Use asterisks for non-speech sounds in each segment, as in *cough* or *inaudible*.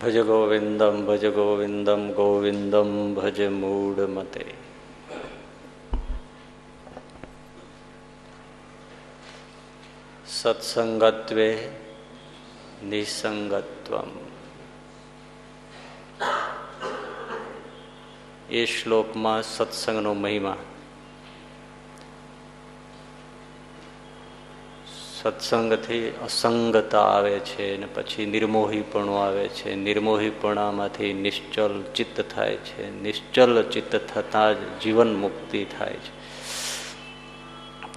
भज गोविन्दं भज गोविन्दं गोविन्दं भज मूढमते સત્સંગત્વે નિસંગત્વમ એ શ્લોકમાં સત્સંગનો મહિમા સત્સંગથી અસંગતા આવે છે ને પછી નિર્મોહીપણું આવે છે. નિર્મોહીપણામાંથી નિશ્ચલ ચિત્ત થાય છે. નિશ્ચલ ચિત્ત થતાં જ જીવન મુક્તિ થાય છે.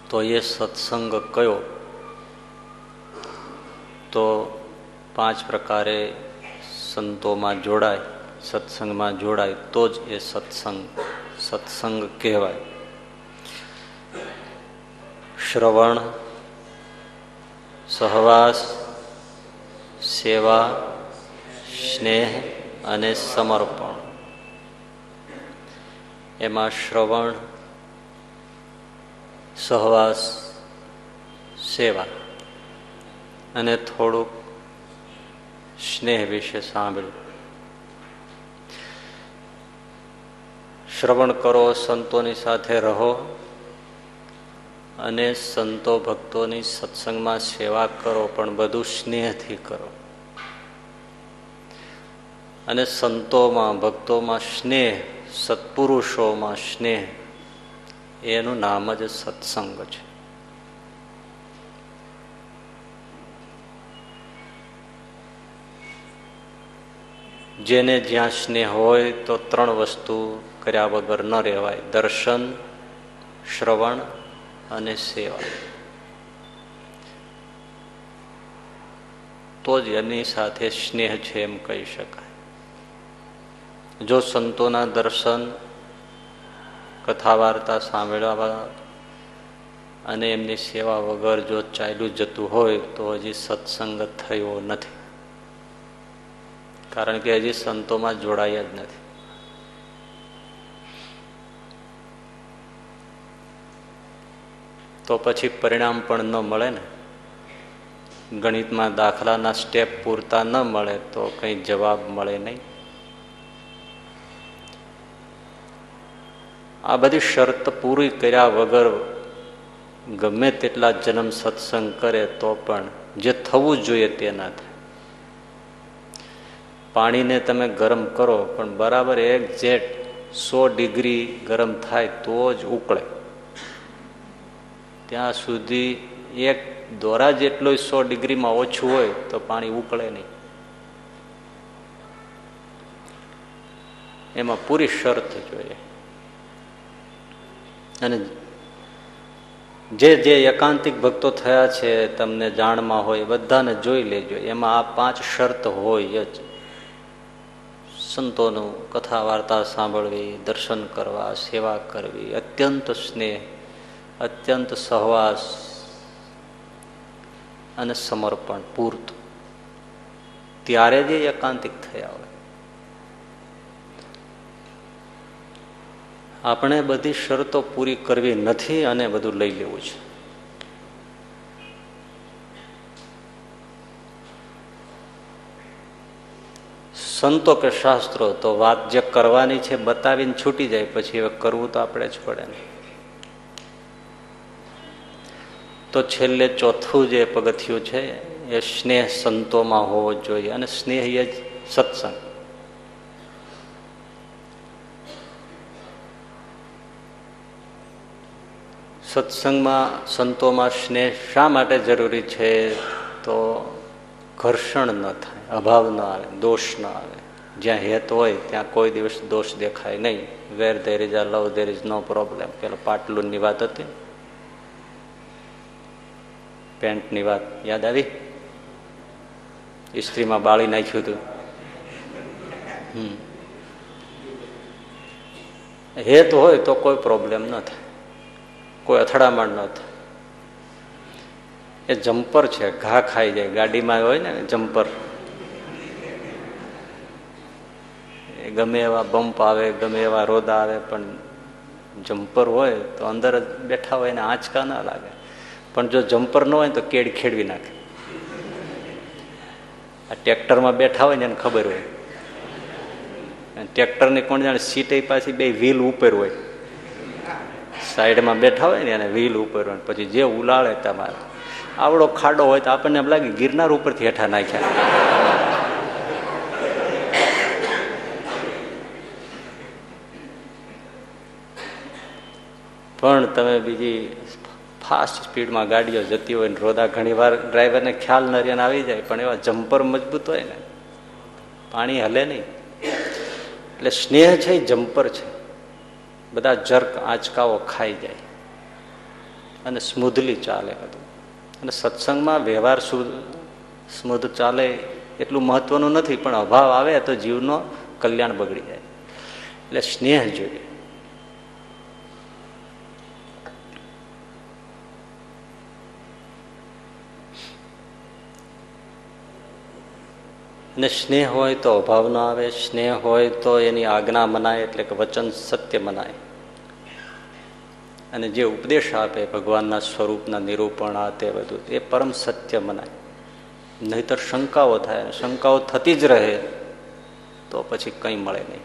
તો એ સત્સંગ કયો? તો પાંચ પ્રકારે સંતોમાં જોડાય, સત્સંગમાં જોડાય, તો જ એ સત્સંગ સત્સંગ કહેવાય. શ્રવણ સહવાસ, સેવા, સ્નેહ અને સમર્પણ. એમાં શ્રવણ, સહવાસ, સેવા અને થોડુંક સ્નેહ વિશે સાંભળ્યું. શ્રવણ કરો, સંતોની સાથે રહો. અને સંતો ભક્તોની સત્સંગમાં સેવા કરો, પણ બધું સ્નેહથી કરો. અને સંતોમાં, ભક્તોમાં સ્નેહ, સત્પુરુષોમાં સ્નેહ, એનું નામ જ સત્સંગ છે. જેને જ્યાં સ્નેહ હોય તો ત્રણ વસ્તુ કર્યા વગર ન રહેવાય. દર્શન, શ્રવણ અને સેવા. તો જ એની સાથે સ્નેહ છે એમ કહી શકાય. જો સંતોના દર્શન કથા વાર્તા સાંભળવા અને એમની સેવા વગર જો ચાલ્યું જતું હોય, તો હજી સત્સંગ થયો નથી. કારણ કે હજી સંતોમાં જોડાયા જ નથી. તો પછી પરિણામ પણ ન મળે ને. ગણિતમાં દાખલાના સ્ટેપ પૂરતા ન મળે તો કંઈ જવાબ મળે નહીં. આ બધી શરત પૂરી કર્યા વગર ગમે તેટલા જન્મ સત્સંગ કરે તો પણ જે થવું જોઈએ તે ના થાય. પાણીને તમે ગરમ કરો પણ બરાબર એક્ઝેક્ટ સો ડિગ્રી ગરમ થાય તો જ ઉકળે. ત્યાં સુધી એક દોરા જેટલો સો ડિગ્રીમાં ઓછું હોય તો પાણી ઉકળે નહીં. એમાં પૂરી શરત જોઈએ. અને જે જે એકાંતિક ભક્તો થયા છે, તમને જાણમાં હોય, બધાને જોઈ લેજો. એમાં આ પાંચ શરત હોય જ. સંતોનું કથા વાર્તા સાંભળવી, દર્શન કરવા, સેવા કરવી, અત્યંત સ્નેહ અત્યંત સહવાસ અને સમર્પણ, પૂરતું. ત્યારે જે એકાંતિક થયા હોય. આપણે બધી શરતો પૂરી કરવી નથી અને બધું લઈ લેવું છે. સંતો કે શાસ્ત્રો, તો વાત જે કરવાની છે બતાવીને છૂટી જાય, પછી હવે કરવું તો આપણે જ પડે ને. તો છેલ્લે ચોથું જે પગથિયું છે, એ સ્નેહ સંતોમાં હોવો જોઈએ અને સ્નેહ એ જ સત્સંગ. સત્સંગમાં સંતોમાં સ્નેહ શા માટે જરૂરી છે? તો ઘર્ષણ ન થાય, અભાવ ન આવે, દોષ ન આવે. જ્યાં હેત હોય, ત્યાં કોઈ દિવસ દોષ દેખાય નહીં. Where there is a love there is no problem પેલો પાટલુનની વાત હતી. પેન્ટની વાત યાદ આવી? ઇસ્ત્રીમાં બાળી નાખ્યું હતું. હેત હોય તો કોઈ પ્રોબ્લેમ ન થાય. કોઈ અથડામણ ન થાય. એ જમ્પર છે, ઘા ખાઈ જાય. ગાડીમાં હોય ને જમ્પર. ગમે એવા બમ્પ આવે, ગમે એવા રોદા આવે, પણ જમ્પર હોય તો અંદર જ બેઠા હોય ને આંચકા ના લાગે. પણ જો જમ્પર ન હોય તો કેડ ખેડવી નાખે. આ ટ્રેક્ટરમાં બેઠા હોય ને એને ખબર હોય. ટ્રેક્ટરની કોણ જાણે સીટ પાછી બે વ્હીલ ઉપર હોય. સાઈડમાં બેઠા હોય ને એને વ્હીલ ઉપર હોય પછી જે ઉલાળે તમારે. આવડો ખાડો હોય તો આપણને એમ લાગે ગિરનાર ઉપરથી હેઠા નાખ્યા. પણ તમે બીજી ફાસ્ટ સ્પીડમાં ગાડીઓ જતી હોય ને રોદા ઘણી વાર ડ્રાઈવરને ખ્યાલ નરિયાને આવી જાય, પણ એવા જમ્પર મજબૂત હોય ને, પાણી હલે નહીં. એટલે સ્નેહ છે એ જમ્પર છે. બધા જર્ક આંચકાઓ ખાઈ જાય. અને સ્મૂધલી ચાલે બધું. અને સત્સંગમાં વ્યવહાર સ્મૂધ ચાલે એટલું મહત્વનું નથી, પણ અભાવ આવે તો જીવનો કલ્યાણ બગડી જાય. એટલે સ્નેહ જોઈએ. અને સ્નેહ હોય તો અભાવ ન આવે, સ્નેહ હોય તો એની આજ્ઞા મનાય એટલે કે વચન સત્ય મનાય. અને જે ઉપદેશ આપે ભગવાનના સ્વરૂપના નિરૂપણ આ તે બધું, એ પરમ સત્ય મનાય. નહીતર શંકાઓ થાય શંકાઓ થતી જ રહે તો પછી કંઈ મળે નહીં.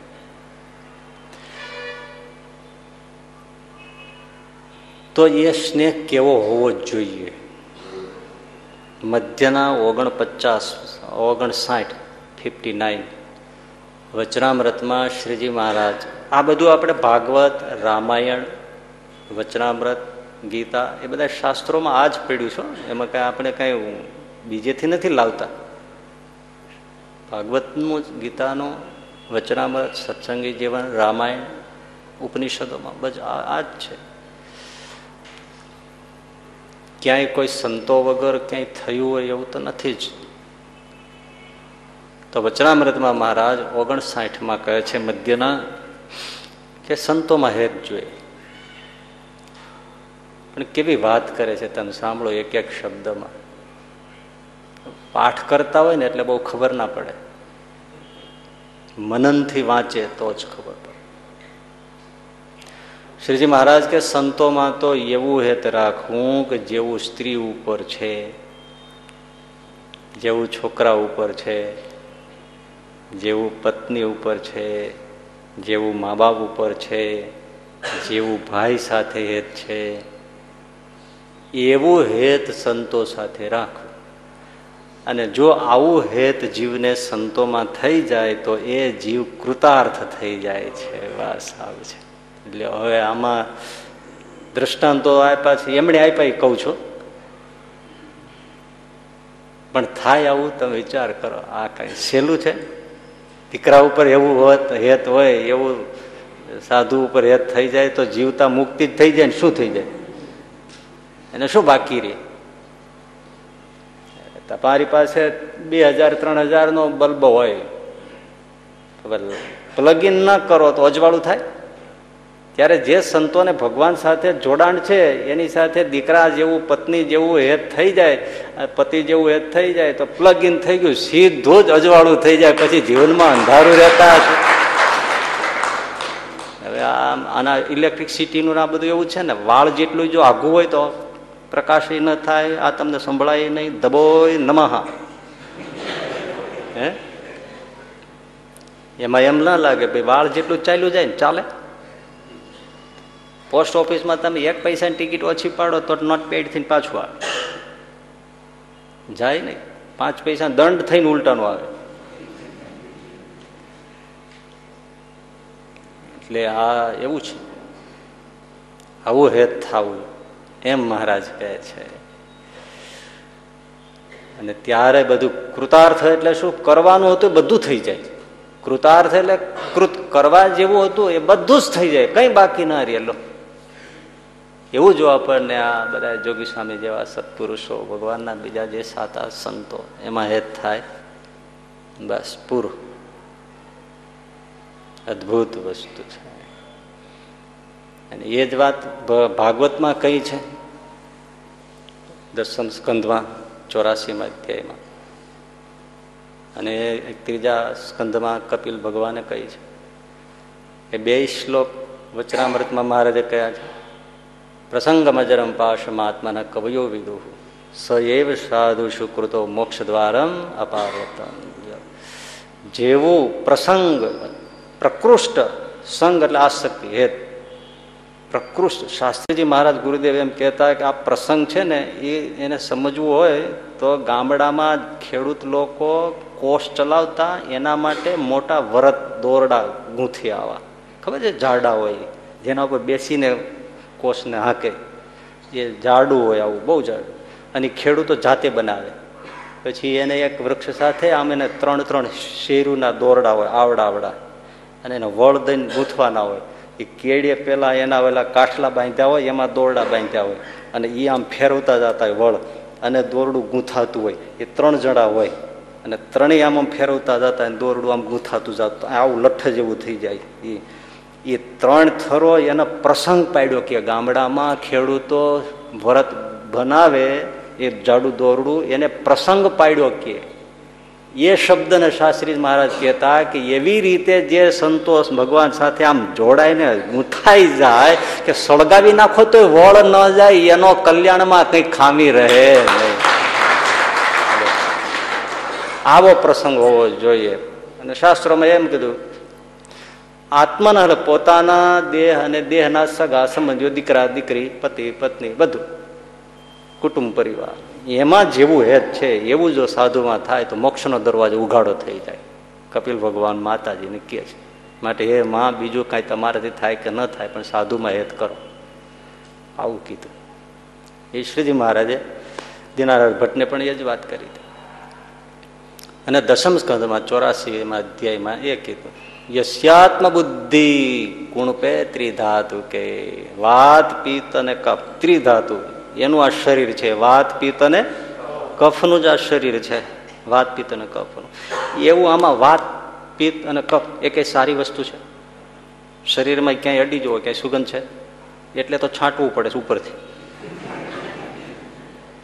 તો એ સ્નેહ કેવો હોવો જ જોઈએ. મધ્યના ઓગણપચાસ, ઓગણસાઠ, ફિફ્ટી નાઇન. વચનામૃતમાં શ્રીજી મહારાજ, આ બધું આપણે ભાગવત, રામાયણ, વચનામૃત, ગીતા એ બધા શાસ્ત્રોમાં આ જ પડ્યું છે એમાં કાંઈ આપણે કાંઈ બીજેથી નથી લાવતા. ભાગવતનું ગીતાનું, વચનામૃત, સત્સંગી જીવન, રામાયણ, ઉપનિષદોમાં બસ આ જ છે. ક્યાંય કોઈ સંતો વગર ક્યાંય થયું હોય એવું તો નથી જ. તો વચનામૃતમાં મહારાજ ઓગણસાઠમાં કહે છે, મધ્યના, કે સંતોમાં હેત જોઈએ પણ કેવી વાત કરે છે તમે સાંભળો એક એક શબ્દમાં. પાઠ કરતા હોય ને એટલે બહુ ખબર ના પડે. મનનથી વાંચે તો જ ખબર. શ્રીજી મહારાજ કે, સંતોમાં તો એવું હેત રાખવું કે જેવું સ્ત્રી ઉપર છે, જેવું છોકરા ઉપર છે, જેવું પત્ની ઉપર છે, જેવું મા બાપ ઉપર છે, જેવું ભાઈ સાથે હેત છે, એવું હેત સંતો સાથે રાખવું અને જો આવું હેત જીવને સંતોમાં થઈ જાય તો એ જીવ કૃતાર્થ થઈ જાય છે. વાસ આવે છે. એટલે હવે આમાં દ્રષ્ટાંતો આપ્યા છે. એમણે આપ્યા એ કહું છું. પણ થાય આવું તમે વિચાર કરો, આ કઈ સહેલું છે? દીકરા ઉપર એવું હોત, હેત હોય, એવું સાધુ ઉપર હેત થઈ જાય તો જીવતા મુક્તિ જ થઈ જાય ને શું થઈ જાય? એને શું બાકી રે તમારી પાસે બે હજાર, ત્રણ હજાર નો બલ્બ હોય. પ્લગિન ન કરો તો અજવાળું થાય? ત્યારે જે સંતોને ભગવાન સાથે જોડાણ છે, એની સાથે દીકરા જેવું, પત્ની જેવું હેત થઈ જાય પતિ જેવું હેત થઈ જાય, તો પ્લગ ઇન થઈ ગયું, સીધું જ અજવાળું થઈ જાય, પછી જીવનમાં અંધારું રહેતા હશે. હવે આના ઇલેક્ટ્રિસિટીનું આ બધું એવું છે ને, વાળ જેટલું જો આઘું હોય તો પ્રકાશ ન થાય, આ તમને સંભળાય નહીં, દબોય નમહા હે? એમાં એમ ના લાગે, ભાઈ વાળ જેટલું ચાલ્યું જાય ને, ચાલે. પોસ્ટ ઓફિસમાં તમે એક પૈસાની ટિકિટ ઓછી પાડો તો નોટ પેડ થઈને પાછું આવે. જાય નહીં. પાંચ પૈસા દંડ થઈને ઉલટાનો આવે. એટલે આ એવું છે. આવું હેત થવું. એમ મહારાજ કહે છે. અને ત્યારે બધું કૃતાર્થ એટલે શું? કરવાનું હતું બધું થઈ જાય. કૃતાર્થ એટલે કૃત કરવા જેવું હતું એ બધું જ થઈ જાય. કઈ બાકી ના રહેલો એવું જો આપણને આ બધા જોગી સ્વામી જેવા સત્પુરુષો, ભગવાનના બીજા જે સાતા સંતો, એમાં હેત થાય. બસ, પૂરું. અદભુત વસ્તુ છે. અને એ જ વાત ભાગવતમાં કઈ છે? દસમ સ્કંધમાં ચોરાસીમાં અધ્યાયમાં. અને ત્રીજા સ્કંધમાં કપિલ ભગવાને કહી છે એ બે શ્લોક વચરામૃતમાં મહારાજે કયા છે? પ્રસંગમજરમ પાશમાત્માના કવયો વિદુહ સ એવ સાધુ સુકૃતો મોક્ષ દ્વારમ અપાવતમ જેવું પ્રસંગ પ્રકૃષ્ટ સંગ એટલે આસક્તિ હેત પ્રકૃષ્ટ શાસ્ત્રીજી મહારાજ ગુરુદેવ એમ કહેતા કે આ પ્રસંગ છે ને એ એને સમજવું હોય તો ગામડામાં ખેડૂત લોકો કોષ ચલાવતા એના માટે મોટા વરત દોરડા ગૂંથી આવા ખબર છે ઝાડા હોય જેના ઉપર બેસીને કોષને હાંકે. એ જાડું હોય આવું, બહુ જાડું. અને ખેડૂતો જાતે બનાવે. પછી એને એક વૃક્ષ સાથે આમ એને ત્રણ ત્રણ શેરુના દોરડા હોય, આવડા આવડા. અને એને વળ દઈને ગૂંથવાના હોય. એ કેડીએ પેલા એના વેલા કાઠલા બાંધ્યા હોય, એમાં દોરડા બાંધ્યા હોય. અને એ આમ ફેરવતા જતા હોય વળ. અને દોરડું ગૂંથાતું હોય. એ ત્રણ જણા હોય. અને ત્રણેય આમ આમ ફેરવતા જતા દોરડું આમ ગૂંથાતું જતું. આવું લઠ્ઠ જેવું થઈ જાય. એ એ ત્રણ થરો એનો પ્રસંગ પાડ્યો કે ગામડામાં ખેડૂતો વ્રત બનાવે, એ જાડું દોરડું એને પ્રસંગ પાડ્યો કે. એ શબ્દને શાસ્ત્રી મહારાજ કહેતા કે એવી રીતે જે સંતોષ ભગવાન સાથે આમ જોડાઈને ગૂંથાઈ જાય કે સળગાવી નાખો તો વળ ન જાય, એનો કલ્યાણમાં કંઈ ખામી રહે આવો પ્રસંગ હોવો જોઈએ. અને શાસ્ત્રોમાં એમ કીધું આત્માના એટલે પોતાના દેહ અને દેહના સગા સંબંધીઓ, દીકરા, દીકરી, પતિ, પત્ની, બધું. કુટુંબ, પરિવાર. એમાં જેવું હેત છે, એવું જો સાધુમાં થાય તો મોક્ષનો દરવાજો ઉઘાડો થઈ જાય. કપિલ ભગવાન માતાજીને કહે છે. માટે હે માં, બીજું કાંઈ તમારાથી થાય કે ન થાય, પણ સાધુમાં હેત કરો. આવું કીધું. એ શ્રીજી મહારાજે દિનારાજ ભટ્ટને પણ એ જ વાત કરી હતી. અને દશમ સ્કંદમાં ચોરાસીમાં અધ્યાયમાં એ કીધું. યસ્યાત્મ બુદ્ધિ ગુણપે ત્રિધાતુ કે વાત પિત્ત અને કફ ત્રિધાતુ એનું આ શરીર છે વાત પિત્ત અને કફનું જ આ શરીર છે વાત પિત્ત અને કફનું એવું આમાં વાત પિત્ત અને કફ એ કઈ સારી વસ્તુ છે શરીરમાં ક્યાંય અડી જવો, ક્યાંય સુગંધ છે? એટલે તો છાંટવું પડે છે ઉપરથી.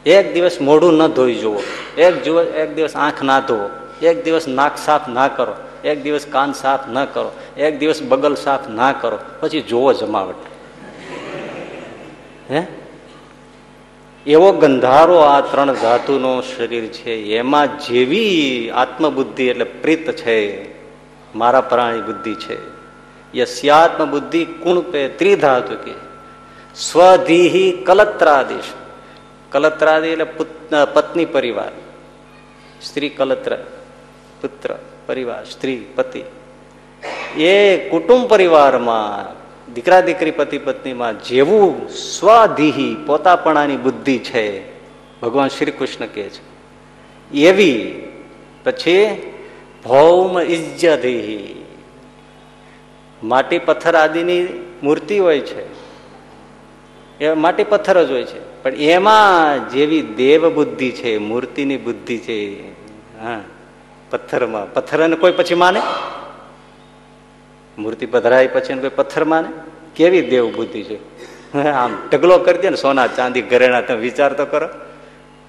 એક દિવસ મોઢું ન ધોઈ જુઓ. એક એક દિવસ આંખ ના ધોવો. એક દિવસ નાક સાફ ના કરો. એક દિવસ કાન સાફ ન કરો, એક દિવસ બગલ સાફ ના કરો, પછી જોવો જમાવટ. હે? એવો ગંધારો આ ત્રણ ધાતુનો શરીર છે, એમાં જેવી આત્મબુદ્ધિ એટલે પ્રીત છે, મારા પ્રાણી બુદ્ધિ છે. યસ્યાત્મ બુદ્ધિ કુણપે ત્રિધાતુ કે. સ્વધીહી કલત્રાદિશ. કલત્રાદિ એટલે પત્ની પરિવાર. સ્ત્રી કલત્ર, પુત્ર. પરિવાર, સ્ત્રી, પતિ. એ કુટુંબ પરિવારમાં દીકરા, દીકરી, પતિ, પત્નીમાં જેવું સ્વાધીહી પોતાપણાની બુદ્ધિ છે, ભગવાન શ્રી કૃષ્ણ કહે છે. એવી પછી ભૌમ ઇજ્જધિહી. માટી પથ્થર આદિની મૂર્તિ હોય છે. એ માટી પથ્થર જ હોય છે. પણ એમાં જેવી દેવ બુદ્ધિ છે, મૂર્તિની બુદ્ધિ છે, હા. પથ્થરમાં. પથ્થરને કોઈ પછી માને? મૂર્તિ પધરાય પછી કોઈ પથ્થર માને? કેવી દેવ બુદ્ધિ છે આમ ઢગલો કરી દે ને સોના ચાંદી ઘરેણા, તમે વિચાર તો કરો.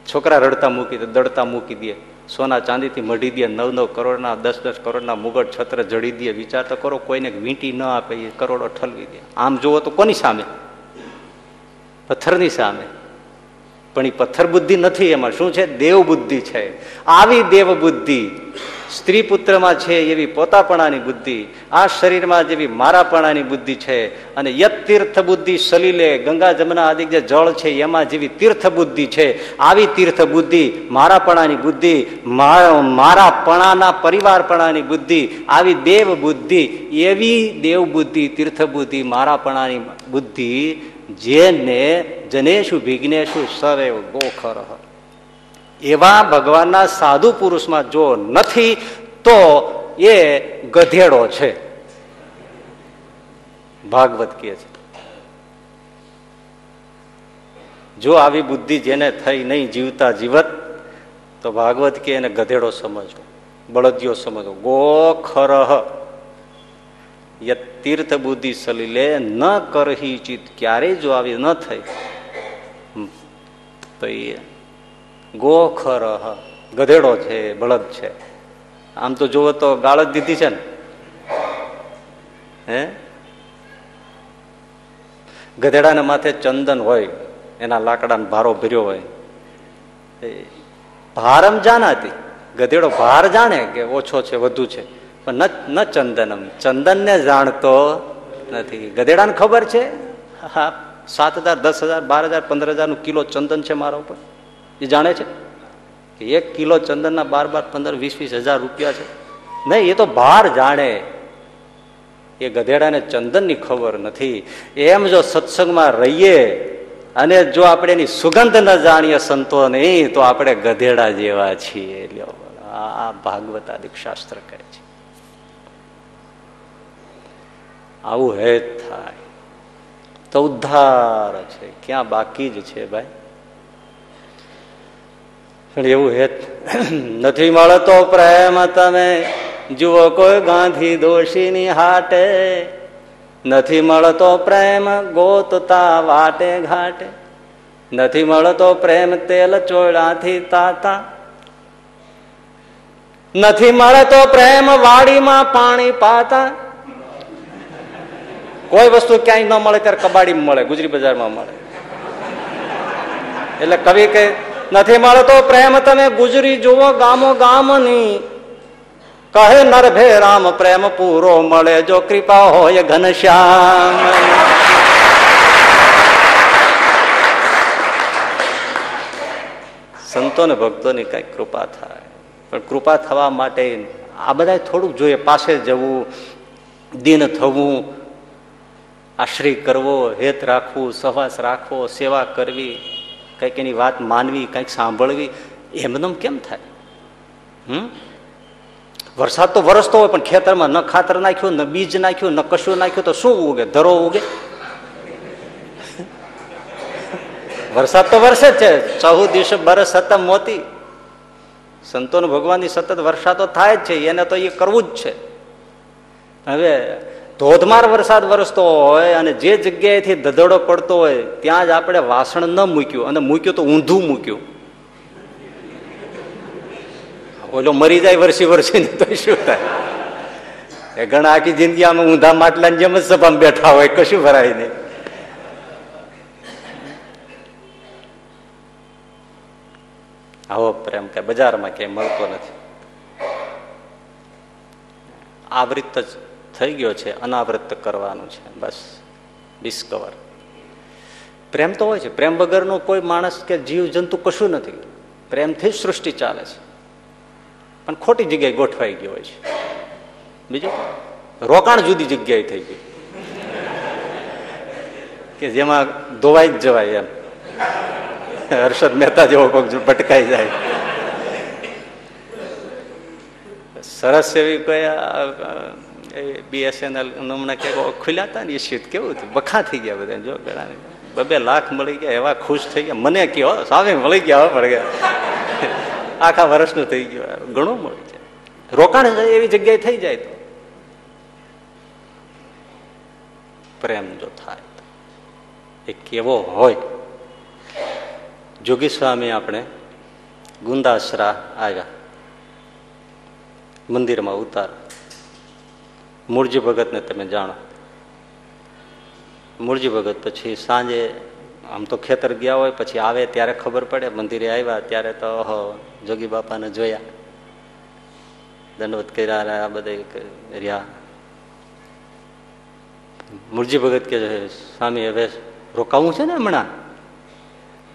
છોકરા રડતા મૂકી દે, દડતા મૂકી દે. સોના ચાંદીથી મઢી દે, નવ નવ કરોડના, દસ દસ કરોડના મુગટ છત્ર જડી દે. વિચાર તો કરો, કોઈને વીંટી ન આપે, એ કરોડો ઠલવી દે. આમ જુઓ તો કોની સામે? પથ્થરની સામે. પણ એ પથ્થર બુદ્ધિ નથી એમાં. શું છે? દેવ બુદ્ધિ છે. આવી દેવ બુદ્ધિ સ્ત્રી પુત્રમાં છે એવી પોતાપણાની બુદ્ધિ, આ શરીરમાં જેવી મારાપણાની બુદ્ધિ છે અને યત તીર્થ બુદ્ધિ સલીલે, ગંગા, જમના આદિ જે જળ છે એમાં જેવી તીર્થ બુદ્ધિ છે. આવી તીર્થ બુદ્ધિ, મારાપણાની બુદ્ધિ મારાપણાના પરિવારપણાની બુદ્ધિ, આવી દેવ બુદ્ધિ, એવી દેવ બુદ્ધિ, તીર્થ બુદ્ધિ, મારાપણાની બુદ્ધિ જેને જનેશુ વિઘ્નેશુ સવે ગોખર. એવા ભગવાનના સાધુ પુરુષમાં જો નથી, તો એ ગધેડો છે. ભાગવત કહે છે. જો આવી બુદ્ધિ જેને થઈ નહીં જીવતા જીવત, તો ભાગવત કે એને ગધેડો સમજો બળદિયો સમજો ગોખરહ તીર્થ બુદ્ધિ સલીલે ન કરહી ચિત ક્યારેય જો આવી ન થઈ. તો એ ગોખર ગધેડો છે, બળદ છે. આમ તો જુઓ તો ગાળ જ દીધી છે ને. હે? ગધેડાના માથે ચંદન હોય, એના લાકડાનો ભારો ભર્યો હોય. ભારમ જાનાતી. ગધેડો ભાર જાણે કે ઓછો છે, વધુ છે. પણ ન ચંદનમ. ચંદનને જાણતો નથી. ગધેડાને ખબર છે? હા, સાત હજાર, દસ હજાર, બાર હજાર, પંદર હજારનું કિલો ચંદન છે મારા ઉપર. એ જાણે છે કે એક કિલો ચંદનના બાર બાર, પંદર, વીસ વીસ હજાર રૂપિયા છે. નહીં, એ તો ભાર જાણે. એ ગધેડાને ચંદનની ખબર નથી. એમ જો સત્સંગમાં રહીએ અને જો આપણે એની સુગંધ ન જાણીએ સંતો નહીં, તો આપણે ગધેડા જેવા છીએ. આ ભાગવતા શાસ્ત્ર કહે છે. આવું હેત થાય. તો ઉદ્ધાર છે. ક્યાં બાકી જ છે ભાઈ? પણ એવું હેત નથી મળતો પ્રેમ તમે. જુઓ કોઈ ગાંધી દોષીની હાટે. નથી મળતો પ્રેમ ગોતતા વાટે ઘાટે. નથી મળતો પ્રેમ તેલ ચોળાથી તાતા. નથી મળતો પ્રેમ વાડીમાં પાણી પાતા. કોઈ વસ્તુ ક્યાંય ન મળે ત્યારે કબાડી મળે, ગુજરી બજારમાં મળે. એટલે કવિ કે, નથી મળતો પ્રેમ તમે ગુજરી જુઓ ગામો ગામની. કહે નરભે રામ, પ્રેમ પૂરો મળે જો કૃપા હોય ઘનશ્યામ સંતો ને ભક્તોની કઈ કૃપા થાય. પણ કૃપા થવા માટે આ બધા થોડુંક જોઈએ, પાસે જવું, દિન થવું આશ્રય કરવો, હેત રાખવું, સહવાસ રાખવો, સેવા કરવી, કંઈક એની વાત માનવી, કંઈક સાંભળવી, એમનેમ કેમ થાય? હમ? વરસાદ તો વરસતો હોય, પણ ખેતરમાં ન ખાતર નાખ્યું, ન બીજ નાખ્યું, ન કશું નાખ્યું, તો શું ઉગે? ધરો ઉગે? વરસાદ તો વરસે જ છે. ચૌદ દિવસે બરસ સતત મોતી. સંતો ભગવાનની સતત વરસાદ તો થાય જ છે. એને તો એ કરવું જ છે. હવે ધોધમાર વરસાદ વરસતો હોય અને જે જગ્યાએથી ધધડો પડતો હોય, ત્યાં જ આપણે વાસણ ન મૂક્યું અને મૂક્યું તો ઊંધું મૂક્યું. ઓલો મરી જાય વર્ષી વર્ષી તો શું થાય? એ ઘણા આખી જિંદગી અમે ઊંધા માટલાની જેમ જ સભામાં બેઠા હોય, કશું ભરાય નહીં. આવો પ્રેમ કે બજારમાં ક્યાંય મળતો નથી. આવૃત જ થઈ ગયો છે અનાવૃત કરવાનું છે, બસ ડિસ્કવર પ્રેમ તો હોય છે, પ્રેમ વગરનો કોઈ માણસ કે જીવ જંતુ કશું નથી. પ્રેમથી જ સૃષ્ટિ ચાલે છે. પણ ખોટી જગ્યાએ ગોઠવાઈ ગયો હોય છે. બીજું? રોકાણ જુદી જગ્યાએ થઈ ગયું. કે જેમાં ધોવાઈ જ જવાય એમ. હર્ષદ મહેતા જેવો કોઈક ભટકાઈ જાય. સરસ એવી કોઈ બીએસએનએલ હમણાં ક્યાંક ખુલ્યા હતા ને એ સીટ કેવું હતું બખા થઈ ગયા બધા જો ઘણા બબે લાખ મળી ગયા, એવા ખુશ થઈ ગયા. મને કહો, સામે મળી ગયા પડ ગયા આખા વર્ષનું થઈ ગયું. ઘણું મળી જાય. રોકાણ એવી જગ્યાએ થઈ જાય તો. પ્રેમ જો થાય એ કેવો હોય. જોગી સ્વામી આપણે ગુંદાસરા આવ્યા. મંદિરમાં ઉતાર મૂળજી ભગતને તમે જાણો. મૂળજી ભગત પછી સાંજે આમ તો ખેતર ગયા હોય, પછી આવે ત્યારે ખબર પડે. મંદિરે આવ્યા ત્યારે તો અહો જોગી બાપાને જોયા. દંડવત કર્યા, આ બધા રહ્યા. મૂળજી ભગત કે સ્વામી, હવે રોકાવું છે ને હમણાં?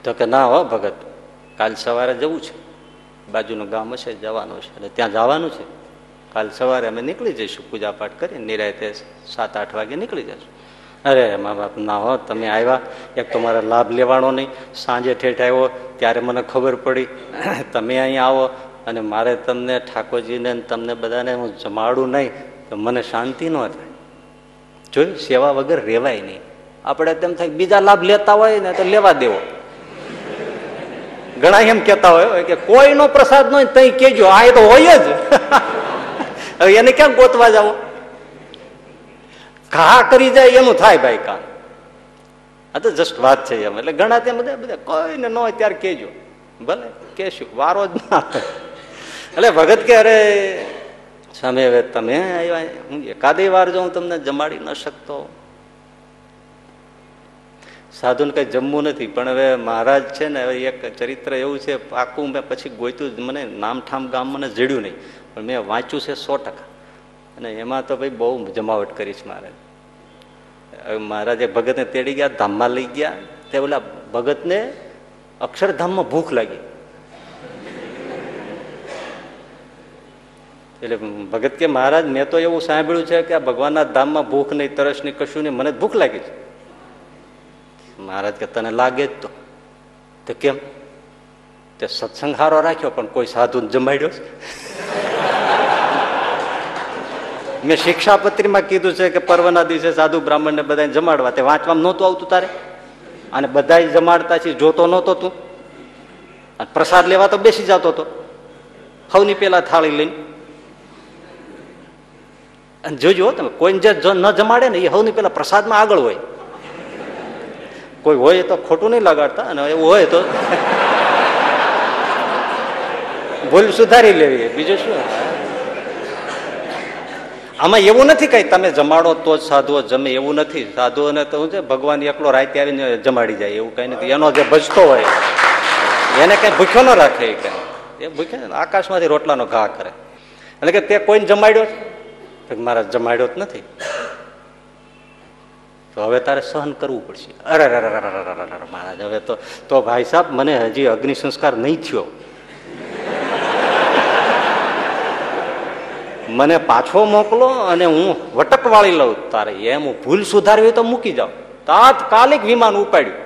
તો કે, ના હો ભગત, કાલ સવારે જવું છે. બાજુનું ગામ હશે, જવાનું છે એટલે ત્યાં જવાનું છે. કાલ સવારે અમે નીકળી જઈશું પૂજા પાઠ કરીને, નિરાયતે સાત આઠ વાગે નીકળી જઈશું. અરે, મા બાપ, ના હો, તમે આવ્યા, એક તો મારે લાભ લેવાનો નહીં. સાંજે ઠેઠ આવ્યો, ત્યારે મને ખબર પડી, *clears throat* તમે અહીંયા આવો, અને મારે તમને, ઠાકોરજીને તમને બધાને હું જમાડું નહીં, તો મને શાંતિ ન થાય. જોયું, સેવા વગર રેવાય નહીં. આપણે તેમ થાય બીજા લાભ લેતા હોય ને, તો લેવા દેવો. ઘણા એમ કેતા હોય કે કોઈનો પ્રસાદ નો તઈ કેજો આ તો હોય જ. *laughs* હવે એને ક્યાં ગોતવા જાવ ઘા કરી જાય એનું થાય ભાઈ કામ. આ તો જસ્ટ વાત છે એમ. એટલે ઘણા ત્યાં બધા બધા કોઈને ન હોય ત્યારે કેજો ભલે કેશું વારો જ ના એટલે ભગત કે, અરે, સામે હવે તમે આવ્યા હું. એકાદે વાર જો હું તમને જમાડી ન શકતો. સાધુને કઈ જમવું નથી, પણ હવે મહારાજ છે ને, હવે એક ચરિત્ર એવું છે, પાકું મેં પછી ગોઈતું મને, નામઠામ ગામ મને જડ્યું નહીં. પણ મેં વાંચ્યું છે સો ટકા. અને એમાં તો ભાઈ બહુ જમાવટ કરી છે મારે. મહારાજે ભગતને તેડી ગયા, ધામમાં લઈ ગયા, તે ઓલા ભગતને અક્ષરધામમાં ભૂખ લાગી. એટલે ભગત કે, મહારાજ, મેં તો એવું સાંભળ્યું છે કે આ ભગવાનના ધામમાં ભૂખ નહીં, તરસ નહીં, કશું નહીં, મને ભૂખ લાગી છે. મહારાજ કે, તને લાગે જ તો. કેમ? તે સત્સંગ હારો રાખ્યો, પણ કોઈ સાધુ જમાડ્યો મેં શિક્ષાપત્રીમાં કીધું છે કે પર્વના દિવસે સાધુ બ્રાહ્મણને બધા જમાડવા. તે વાંચવામાં નહોતું આવતું તારે? અને બધા જમાડતા છે, જોતો નહોતો તું? પ્રસાદ લેવા તો બેસી જતો હતો. સૌની પેલા થાળી લઈને. અને જોજો તમે, કોઈને જે ન જમાડે ને એ સૌની પેલા પ્રસાદમાં આગળ હોય. કોઈ હોય તો ખોટું નહીં લગાડતા, અને એવું હોય તો *laughs* ભૂલ સુધારી લેવી. બીજું શું? આમાં એવું નથી કઈ, તમે જમાડો તો જ સાધુઓ જમે, એવું નથી. સાધુઓને તો શું છે, ભગવાન એકલો રાતે આવીને જમાડી જાય, એવું કઈ નથી. એનો જે બચતો હોય, એને કઈ ભૂખ્યો ન રાખે એ કઈ. એ ભૂખ્યો આકાશમાંથી રોટલાનો ઘા કરે. એટલે કે તે કોઈને જમાડ્યો છે? મારા જમાડ્યો જ નથી. તો હવે તારે સહન કરવું પડશે. અરે મહારાજ હવે તો તો ભાઈ સાહેબ મને હજી અગ્નિ સંસ્કાર નહીં થયો. મને પાછો મોકલો અને હું વટક વાળી લઉં તારે. એમ હું ભૂલ સુધારવી તો મૂકી જાઉં. તાત્કાલિક વિમાન ઉપાડ્યું.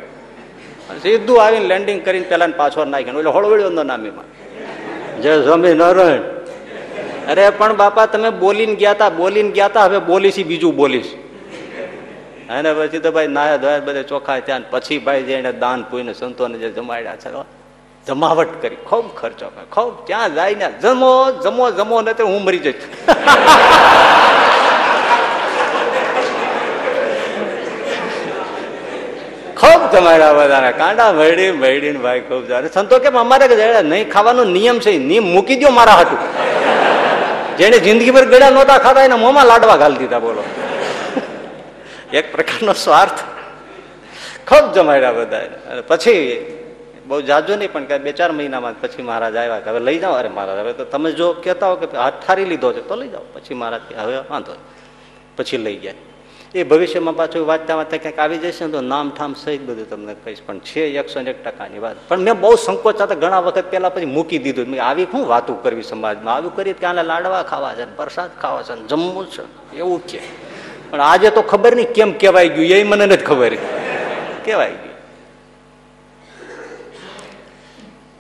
સીધું આવીને લેન્ડિંગ કરીને પેલા પાછો નાખ્યો. એટલે હળવળ્યો નો નામીમાં. જય સ્વામી નારાયણ અરે પણ બાપા તમે બોલીને ગયા તા બોલીને ગયા તા હવે બોલીશ બીજું બોલીશ. અને પછી તો ભાઈ નાયા ધોયા બધે ચોખ્ખા ત્યાં પછી ભાઈ જઈને દાન પૂઈને સંતોને જે જમાડ્યા છે જમાવટ કરી. ખૂબ ખર્ચો ખૂબ ત્યાં ને જમો જમો જમો ને હું મરી જઈશ. ખૂબ જમાડ્યા બધાને. કાંડા મળી મળીને ભાઈ ખૂબ જાય સંતો કેમ અમારે નહીં ખાવાનો નિયમ છે, નિયમ મૂકી દો મારા હાટું. જેને જિંદગીભર ગળ્યા નહોતા ખાતા એના મોંમાં લાડવા ઘાલી દીધા, બોલો. એક પ્રકારનો સ્વાર્થ. ખૂબ જમાડ્યા બધા પછી બહુ જાજો નહીં, પણ બે ચાર મહિનામાં પછી મહારાજ આવ્યા કે હવે લઈ જાઓ. અરે મહારાજ, હવે તો તમે જો કહેતા હો કે હાથ ઠારી લીધો છે, તો લઈ જાઓ. પછી મહારાજ હવે વાંધો પછી લઈ ગયા. એ ભવિષ્યમાં પાછું વાંચતા વાંચતા ક્યાંક આવી જશે ને તો નામ ઠામ સહિત બધું તમને કહીશ. પણ છે એકસો એક ટકાની વાત. પણ મેં બહુ સંકોચ સાથે ઘણા વખત પહેલા પછી મૂકી દીધું. મેં આવી શું વાતું કરવી સમાજમાં? આવું કરી કે આને લાડવા ખાવા છે પ્રસાદ ખાવા છે જમવું છે એવું છે પણ આજે તો ખબર નહીં કેમ કહેવાય ગયું. એ મને નથી ખબર. કહેવાય ગયું.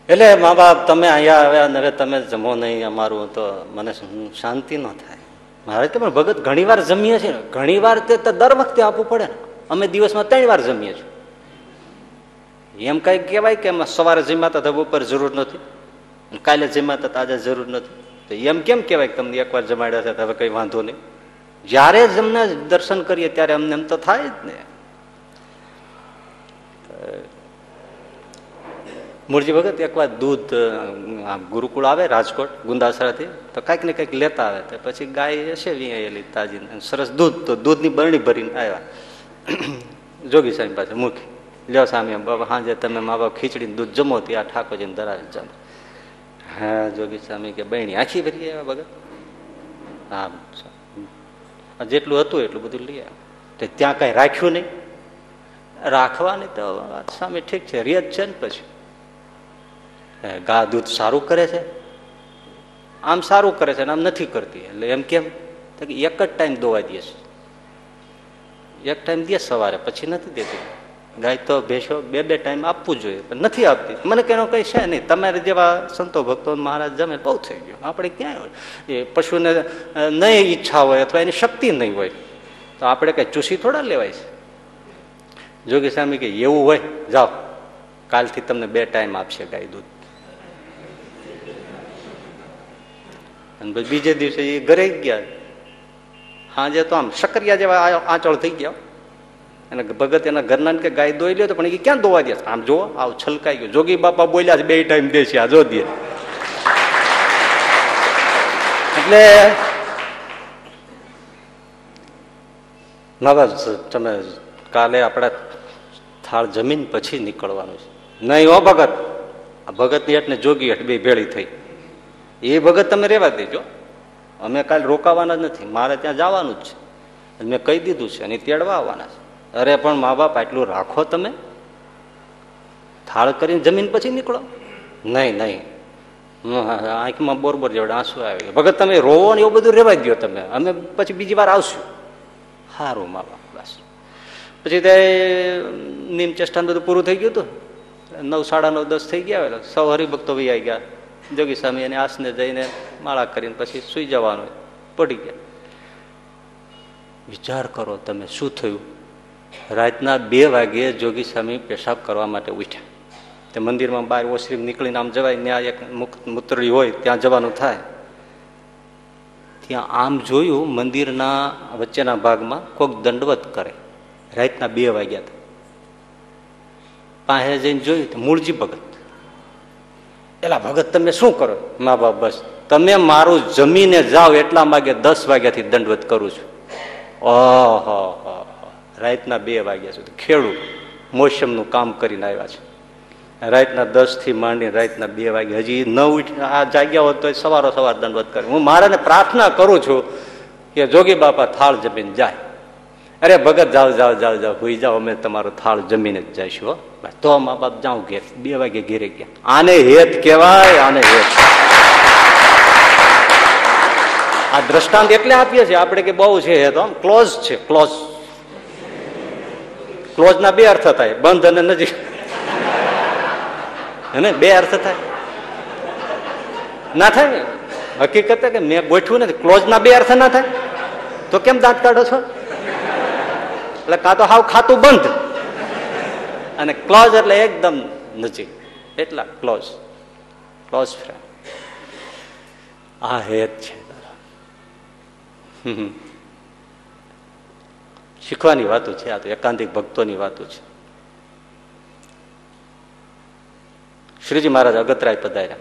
એટલે મા બાપ, તમે અહીંયા આવ્યા ને તમે જમો નહીં અમારું, તો મને શાંતિ ન થાય. મારે તો પણ ભગત ઘણી વાર જમીએ છીએ. ઘણી વાર તે દર વખતે આપવું પડે અમે દિવસમાં ત્રણ વાર જમીએ છીએ. એમ કઈ કહેવાય કે સવારે જમ્યા હતા ઉપર જરૂર નથી કાલે જમ્યા હતા આજે જરૂર નથી. તો એમ કેમ કહેવાય કે તમને એકવાર જમાડ્યા છે હવે કઈ વાંધો નહીં. જ્યારે જ અમને દર્શન કરીએ ત્યારે અમને એમ તો થાય જ ને. મૂળજી ભગત એકવાર દૂધ ગુરુકુળ આવે, રાજકોટ, ગુંદાસરાથી, તો કાંઈક ને કંઈક લેતા આવે. તો પછી ગાય હશે વિયાયેલી તાજી સરસ દૂધ, તો દૂધની બરણી ભરીને આવ્યા. *clears throat* જોગી સાહેબ પાસે મૂકી. લ્યો સામે બાબા, હાજે તમે મા બાપ ખીચડીને દૂધ જમો, ત્યાં ઠાકોરજીને ધરાવી જમો. હા, જોગી સ્વામી કે બહેણી, આખી ભરી આવ્યા ભગત? હા જેટલું હતું એટલું બધું લઈ આવ્યા. તો ત્યાં કઈ રાખ્યું નહીં? રાખવાની તો સામે ઠીક છે રિયત છે ને પછી. ગા દૂધ સારું કરે છે? આમ સારું કરે છે આમ નથી કરતી. એટલે એમ કેમ? તો કે એક જ ટાઈમ દોવા દે છે. એક ટાઈમ દે સવારે, પછી નથી દેતી. ગાય તો ભેંસો બે બે ટાઈમ આપવું જોઈએ, પણ નથી આપતી. મને કેનો કંઈ છે નહીં. તમારે જેવા સંતો ભક્તો મહારાજ જમે બહુ થઈ ગયો. આપણે ક્યાં એ પશુને નહીં ઈચ્છા હોય અથવા એની શક્તિ નહીં હોય. તો આપણે કંઈ ચૂસી થોડા લેવાય છે? જોગી સ્વામી કે એવું હોય, જાઓ. કાલથી તમને બે ટાઈમ આપશે ગાય દૂધ. અને બીજે દિવસે એ ઘરે ગયા. હાજે તો આમ શકરિયા જેવા આંચળ થઈ ગયા. અને ભગત એના ઘરના કે ગાય દોઈ લ્યો તો પણ એ ક્યાં દોવા દે? આમ જો આવ છલકાઈ ગયો. જોગી બાપા બોલ્યા છે, બે ટાઈમ દે છે, આ જો દે. એટલે ના બસ તમે કાલે આપણે થાળ જમીન પછી નીકળવાનું છે. નહીં હો ભગત. આ ભગતની એટલે જોગી હટ બે ભેળી થઈ. એ ભગત તમે રહેવા દેજો. અમે કાલ રોકાવાના જ નથી. મારે ત્યાં જવાનું જ છે. મેં કહી દીધું છે, અને તેડવા આવવાના છે. અરે, પણ મા બાપ, આટલું રાખો તમે. થાળ કરીને જમીન પછી નીકળો. નહીં નહીં. આંખમાં બોરબોર જેવડે આંસુ આવી ભગત, તમે રોવો ને એવું બધું રહેવા દો તમે. અમે પછી બીજી વાર આવશું. સારું મા બાપ, બસ. પછી તે, નીમ ચેષ્ટાન બધું પૂરું થઈ ગયું હતું. નવ, સાડા નવ, દસ થઈ ગયા સૌ હરિભક્તો બી આવી ગયા. જોગી સ્વામી એને આસને જઈને માળા કરીને પછી સુઈ જવાનું પડી ગયા. વિચાર કરો તમે, શું થયું? રાતના બે વાગ્યે જોગી સ્વામી પેશાબ કરવા માટે ઉઠ્યા. તે મંદિરમાં બહાર ઓશ્રીમ નીકળીને આમ જવાય, ત્યાં એક મૂત્રડી હોય, ત્યાં જવાનું થાય. ત્યાં આમ જોયું મંદિરના વચ્ચેના ભાગમાં કોઈક દંડવત કરે. રાતના બે વાગ્યા હતા. પાસે જઈને જોયું તો મૂળજી ભગત. એલા ભગત તમે શું કરો? મા બાપ, બસ. તમે મારું જમીને જાઓ એટલા માગે દસ વાગ્યાથી દંડવત કરું છું. ઓહો રાતના બે વાગ્યા સુધી. ખેડૂત મોસમનું કામ કરીને આવ્યા છે. રાતના દસથી માંડી રાતના બે વાગે હજી ન ઉઠ, આ જાગ્યા હોત તો સવારો સવાર દંડવત કરે. હું મારાને પ્રાર્થના કરું છું કે જોગી બાપા થાળ જમીન જાય. અરે ભગત, જાઓ જાઓ જાઓ જાઓ ભૂઈ જાઓ, અમે તમારો થાળ જમીને જ જઈશું તો મા બાપ જાઉં ઘેર, બે વાગે ઘેરે ગયા. આને હેત કહેવાય, આને હેત. આ દ્રષ્ટાંત એટલે આપીએ છીએ આપણે કે બહુ છે હેત આમ ક્લોઝ છે, ક્લોઝ. ક્લોઝ ના બે અર્થ થાય, બંધ અને નજીક. હે બે અર્થ થાય. ના થાય હકીકત કે મેં ગોઠવું નથી ક્લોઝ ના બે અર્થ ના થાય. તો કેમ દાંત કાઢો છો? એટલે કાં તો હાવ ખાતું બંધ. અને ક્લોઝ એટલે એકદમ નજીક. એટલા ક્લોઝ. ક્લોઝ ફ્રેન્ડ આ હેત છે. શીખવાની વાતો છે, આ તો એકાંતિક ભક્તોની વાતો છે. શ્રીજી મહારાજ અગતરાય પધાર્યા.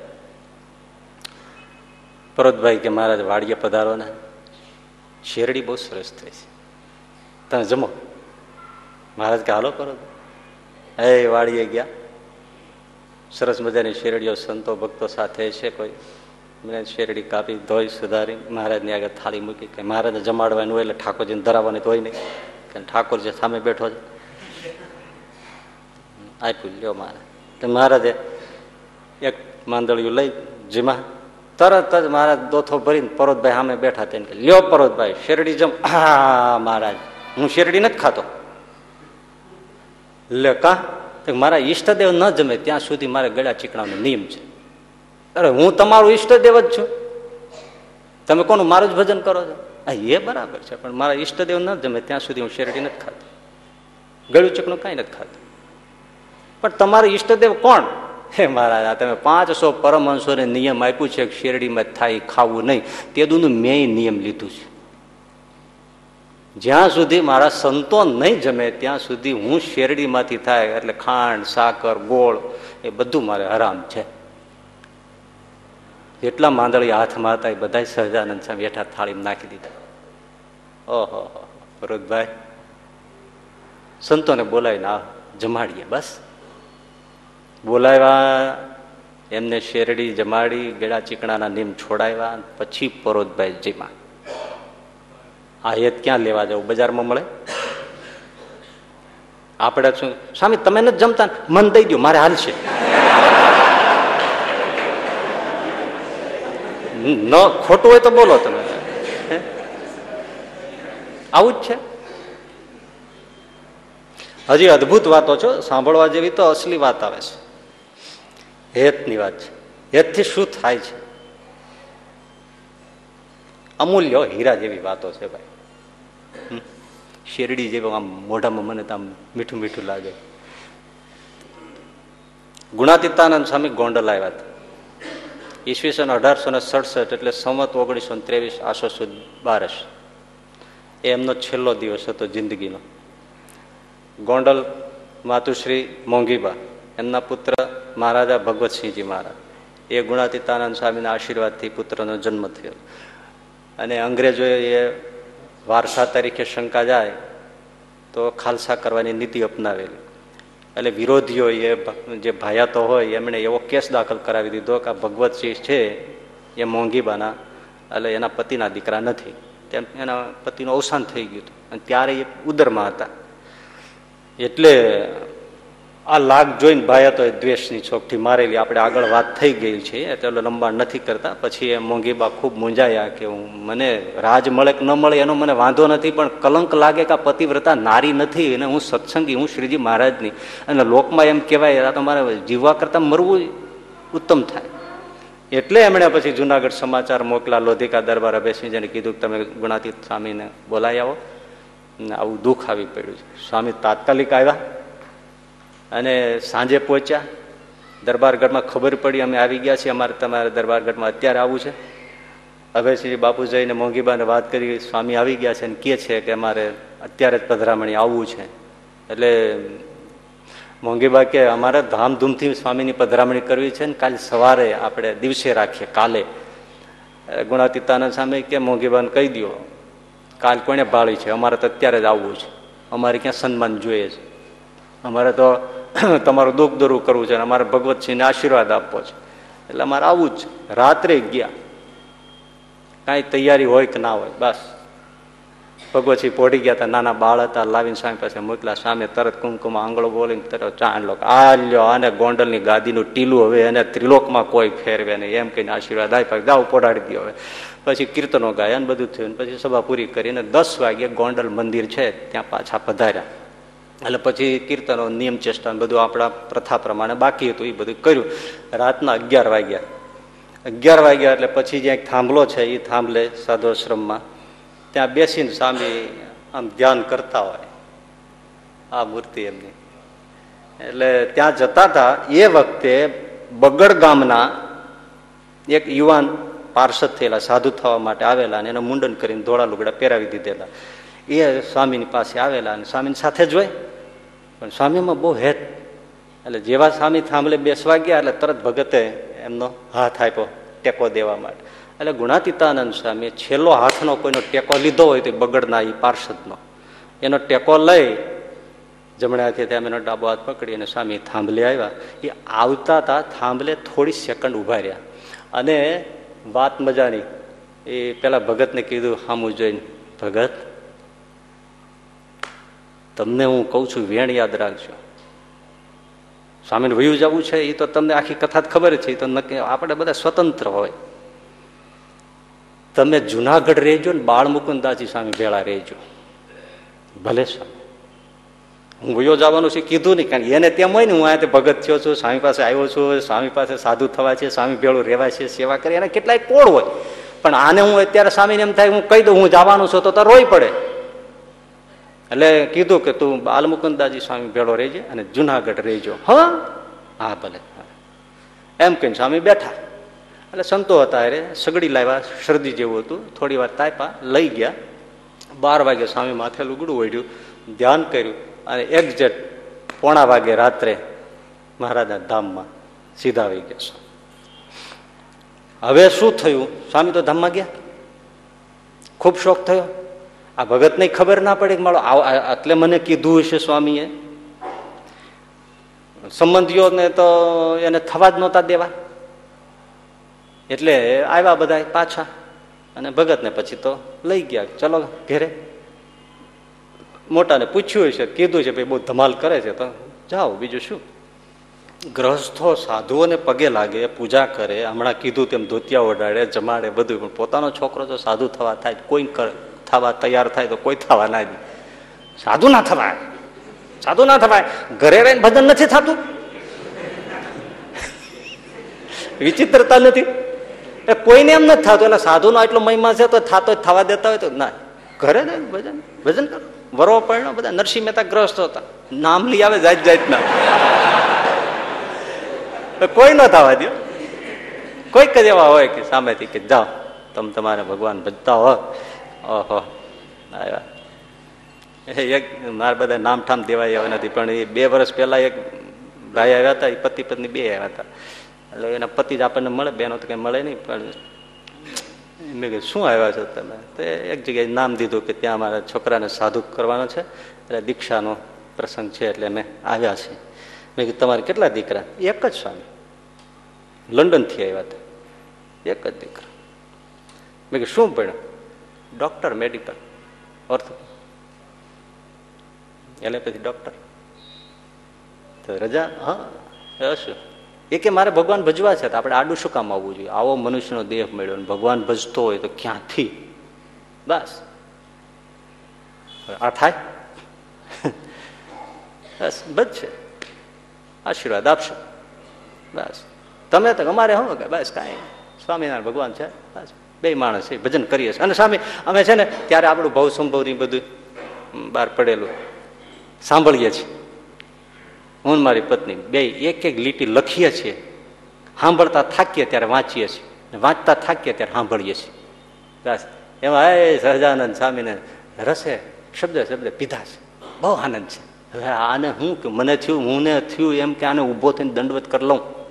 પરોતભાઈ કે મહારાજ વાડીએ પધારો ને શેરડી બહુ સરસ થઈ છે. તમે જમો. મહારાજ કે, હાલો, કરો. એ વાડીએ ગયા. સરસ મજાની શેરડીઓ સંતો ભક્તો સાથે છે કોઈ. મેં શેરડી કાપી, ધોઈ, સુધારી. મહારાજની આગળ થાળી મૂકી કે, મહારાજને જમાડવાનું હોય એટલે ઠાકોરજીને ધરાવવાની ધોઈ નહીં. કે, ઠાકોર જે સામે બેઠો છે. આપ્યું, લ્યો મહારાજ. તો મહારાજે એક માંદળિયું લઈ, જીમા તરત જ મહારાજ દોથો ભરીને પરોતભાઈ સામે બેઠા તેને લ્યો પરોતભાઈ, શેરડી જમ. હા, મહારાજ. હું શેરડી નથી ખાતો. લે કા? મારા ઈષ્ટદેવ ન જમે ત્યાં સુધી મારે ગળા ચીકણાનો નિયમ છે. અરે હું તમારું ઈષ્ટદેવ જ છું. તમે કોનું મારું જ ભજન કરો છો? એ બરાબર છે, પણ મારા ઈષ્ટદેવ ન જમે ત્યાં સુધી હું શેરડી નથી ખાતો. ગળું ચીકણું કાંઈ નથી ખાતું. પણ તમારો ઈષ્ટદેવ કોણ? હે મહારાજા તમે પાંચસો પરમહંસોને નિયમ આપ્યું છે શેરડીમાં થાય ખાવું નહીં. તે દુનું મેં નિયમ લીધું છે. જ્યાં સુધી મારા સંતો નહીં જમે, ત્યાં સુધી હું શેરડીમાંથી થાય, એટલે ખાંડ, સાકર, ગોળ, એ બધું મારે હરામ છે. જેટલા માંદળી હાથમાં હતા એ બધા સહજાનંદ સામે હેઠા થાળીમાં નાખી દીધા. ઓહો ભરતભાઈ, સંતોને બોલાવીને આ જમાડીએ બસ. બોલાવ્યા, એમને શેરડી જમાડી ગેડા ચીકણાના નીમ છોડાવ્યા, પછી પરોતભાઈ જીમાં આ હેત ક્યાં લેવા જવું બજારમાં મળે? આપણે શું? સ્વામી, તમે નથી જમતા? મન દઈ દો મારે હાલશે ન ખોટું હોય તો બોલો તમે. આવું જ છે? હજી અદભુત વાતો છો. સાંભળવા જેવી તો અસલી વાત આવે છે. હેતની વાત છે. હેતથી શું થાય છે? અમૂલ્ય હીરા જેવી વાતો છે ભાઈ. શેરડી જેવો આમ મોઢામાં મને આમ મીઠું મીઠું લાગે. ગુણાતીતાનંદ સ્વામી ગોંડલ આવ્યા હતા. ઈસવીસન અઢારસો ને સડસઠ એટલે સંવત ઓગણીસો ને ત્રેવીસ આસો સુદ બારસ એ એમનો છેલ્લો દિવસ હતો જિંદગીનો. ગોંડલ માતુશ્રી મોંઘીબા, એમના પુત્ર મહારાજા ભગવતસિંહજી મહારાજ, એ ગુણાતીતાનંદ સ્વામીના આશીર્વાદથી પુત્રનો જન્મ થયો. અને અંગ્રેજોએ વારસા તરીકે શંકા જાય, તો ખાલસા કરવાની નીતિ અપનાવેલી. એટલે વિરોધીઓ એ જે ભાયાતો હોય, એમણે એવો કેસ દાખલ કરાવી દીધો કે આ ભગવતસિંહ છે, એ મોંઘીબાના, એટલે એના પતિના દીકરા નથી. તેમ, એના પતિનું અવસાન થઈ ગયું હતું. અને ત્યારે એ ઉદરમાં હતા. એટલે આ લાગ જોઈને ભાયા તો દ્વેષની છોકથી મારેલી. આપણે આગળ વાત થઈ ગઈ છે, એટલે લંબાણ નથી કરતા. પછી એ મોંઘીબા ખૂબ મૂંઝાયા કે હું મને રાજ મળે કે ન મળે એનો મને વાંધો નથી, પણ કલંક લાગે કે પતિવ્રતા નારી નથી અને હું સત્સંગી, હું શ્રીજી મહારાજની. અને લોકમાં એમ કહેવાય, આ તો મારે જીવવા કરતાં મરવું ઉત્તમ થાય. એટલે એમણે પછી જુનાગઢ સમાચાર મોકલા, લોધિકા દરબાર અભયસિંહજીને કીધું કે તમે ગુણાતીત સ્વામીને બોલાવી આવો. ને આવું દુઃખ આવી પડ્યું છે. સ્વામી તાત્કાલિક આવ્યા. અને સાંજે પહોંચ્યા. દરબારગઢમાં ખબર પડી, અમે આવી ગયા છીએ. અમારે તમારે દરબારગઢમાં અત્યારે આવવું છે. અભયસિંહ બાપુ જઈને મોંઘીબાને વાત કરી, સ્વામી આવી ગયા છે અને કહે છે કે અમારે અત્યારે જ પધરામણી આવવું છે. એટલે મોંઘીબા કે અમારે ધામધૂમથી સ્વામીની પધરામણી કરવી છે ને કાલે સવારે આપણે દિવસે રાખીએ, કાલે. ગુણાતીતાનંદ સામે કે મોંઘીબાને કહી દો કાલ કોને ભાળી છે? અમારે તો અત્યારે જ આવવું છે. અમારે ક્યાં સન્માન જોઈએ છે. અમારે તો *coughs* તમારું દુઃખ દૂર કરવું છે અને અમારે ભગવતસિંહને આશીર્વાદ આપવો છે. એટલે અમારે આવવું જ રાત્રે ગયા. કાંઈ તૈયારી હોય કે ના હોય, બસ. ભગવતસિંહ પોઢી ગયા હતા, નાના બાળ હતા, લાવીને સ્વામી પાસે મોકલા સામે તરત કુમકુમ, આંગળો બોલીને તરત ચાંદ લોકો, આ લ્યો, આને ગોંડલની ગાદીનું ટીલું હવે એને ત્રિલોકમાં કોઈ ફેરવે નહીં, એમ કહીને આશીર્વાદ આપ્યા જાઓ, પોઢાડી દો હવે. પછી કીર્તનો ગાયા બધું થયું પછી સભા પૂરી કરીને દસ વાગે ગોંડલ મંદિર છે, ત્યાં પાછા પધાર્યા. એટલે પછી કીર્તનો, નિયમ ચેષ્ટા બધું આપણા પ્રથા પ્રમાણે બાકી હતું એ બધું કર્યું. રાતના અગિયાર વાગ્યા. અગિયાર વાગ્યા એટલે પછી જ્યાં એક થાંભલો છે એ થાંભલે સાધુશ્રમમાં ત્યાં બેસીને સ્વામી આમ ધ્યાન કરતા હોય, આ મૂર્તિ એમની. એટલે ત્યાં જતા હતા એ વખતે બગડ ગામના એક યુવાન પાર્ષદ થયેલા, સાધુ થવા માટે આવેલા અને એને મુંડન કરીને ધોળા લુગડા પહેરાવી દીધેલા. એ સ્વામીની પાસે આવેલા અને સ્વામીની સાથે જ હોય. પણ સ્વામીમાં બહુ હેત. એટલે જેવા સ્વામી થાંભલે બેસવા ગયા, એટલે તરત ભગતે એમનો હાથ આપ્યો ટેકો દેવા માટે. એટલે ગુણાતીતાનંદ સ્વામી છેલ્લો હાથનો કોઈનો ટેકો લીધો હોય તો બગડના એ પાર્ષદનો. એનો ટેકો લઈ જમણા હાથે ત્યાં એનો ડાબો હાથ પકડી અને સ્વામી થાંભલે આવ્યા. એ આવતા હતા થાંભલે થોડી સેકન્ડ ઊભા રહ્યા. અને વાત મજાની. એ પેલા ભગતને કીધું, હામું જોઈને, ભગત તમને હું કહું છું, વેણ યાદ રાખજો. સ્વામીને વયું જવું છે, એ તો તમને આખી કથા જ ખબર છે તો નક્કી આપણે બધા સ્વતંત્ર હોય. તમે જુનાગઢ રહેજો ને બાળ મુકુંદાજી સ્વામી ભેળા રહેજો. ભલે સ્વામી. હું વયો જવાનું છે, કીધું નહીં, કારણ એને તેમ હોય ને, હું અહીંયા ભગત થયો છું, સ્વામી પાસે આવ્યો છું, સ્વામી પાસે સાધુ થવા છે, સ્વામી ભેળું રહેવા છે, સેવા કરી, એને કેટલાય કોળ હોય. પણ આને હું અત્યારે સ્વામીને એમ થાય, હું કહી દઉં, હું જવાનું છું તો રોઈ પડે. એટલે કીધું કે તું બાલમુકુંદાજી સ્વામી ભેળો રહેજે અને જુનાગઢ રહેજો. હા? હા, ભલે. એમ કહીને સ્વામી બેઠા. એટલે સંતો હતા અરે સગડી લાવ્યા, શરદી જેવું હતું. થોડી વાર તાપા લઈ ગયા. બાર વાગે સ્વામી માથે લુગડું ઓઢ્યું, ધ્યાન કર્યું અને એક્ઝેક્ટ પોણા વાગે રાત્રે મહારાજના ધામમાં સીધા આવી ગયા હવે શું થયું? સ્વામી તો ધામમાં ગયા. ખૂબ શોખ થયો. આ ભગતને ખબર ના પડે કે મારો એટલે મને કીધું હશે સ્વામીએ. સંબંધીઓને તો એને થવા જ નહોતા દેવા. એટલે આવ્યા બધા પાછા અને ભગતને પછી તો લઈ ગયા. ચલો ઘેરે. મોટાને પૂછ્યું છે કીધું છે, ભાઈ બહુ ધમાલ કરે છે તો જાઓ, બીજું શું? ગ્રહસ્થો સાધુઓને પગે લાગે, પૂજા કરે, હમણાં કીધું તેમ ધોતિયા ઓઢાડે, જમાડે, બધું. પણ પોતાનો છોકરો જો સાધુ થવા થાય કોઈ થવા તૈયાર થાય તો કોઈ થવા ના સાધુ ના થવાય. સાધુ ના થવાય. ઘરે રહીને ભજન નથી થતું. વિચિત્રતા નથી. એ કોઈને એમ નથી થતું. એટલે સાધુનો એટલો મહિમા છે તો થતો થવા દેતા હોય તો ના. ઘરે જાય ભજન. ભજન કરો. વરો પડ્યો બધા નરસિંહ મહેતા ગ્રસ્ત હતા. નામ લઈ આવે જાત જાતના. કોઈ ન થવા દો કોઈક જ એવા હોય કે સામેથી કે જાઓ. તમે તમારે ભગવાન ભજતા હો. ઓહો આવ્યા એક મારા બધા નામ ઠામ દેવાય આવ્યા નથી, પણ એ બે વર્ષ પહેલા એક ભાઈ આવ્યા હતા, એ પતિ પત્ની બે આવ્યા હતા. એટલે એના પતિ જ આપણને મળે, બેનો તો કંઈ મળે નહીં, પણ મેં કહ્યું શું આવ્યા છો તમે? તો એક જગ્યાએ નામ દીધું કે ત્યાં મારા છોકરાને સાધુ કરવાનો છે, એટલે દીક્ષાનો પ્રસંગ છે, એટલે અમે આવ્યા છીએ. મેં કીધું, તમારે કેટલા દીકરા? એક જ સ્વામી. લંડનથી આવ્યા હતા. એક જ દીકરા. મેં કીધું, શું ભણ્યું? ડોક્ટર મેડિકલ અર્થ એલોપેથી ડૉક્ટર. તો રજા હા. શું? એ કે મારે ભગવાન ભજવા છે તો આપણે આડું શું કામ આવવું જોઈએ? આવો મનુષ્યનો દેહ મળ્યો ને ભગવાન ભજતો હોય તો ક્યાંથી? બસ. આ થાય? બસ ભજશે આશીર્વાદ આપશો. બસ. તમે તો અમારે હું કે બસ કાંઈ સ્વામિનારાયણ ભગવાન છે બસ. બે માણસ ભજન કરીએ છીએ. અને સામે અમે છે ને ત્યારે આપણું ભાવ સંભવની બધું બહાર પડેલું સાંભળીએ છીએ. હું મારી પત્ની બે એક એક લીટી લખીએ છીએ. સાંભળતા થાકીએ ત્યારે વાંચીએ છીએ. વાંચતા થાકીએ ત્યારે સાંભળીએ છીએ. બસ. એમાં, એ સહજાનંદ સ્વામીને રસે, શબ્દ શબ્દ પીધા છે. બહુ આનંદ છે. હવે આને હું કે, મને થયું, હું ને થયું એમ કે આને ઊભો થઈને દંડવત કરી લઉં.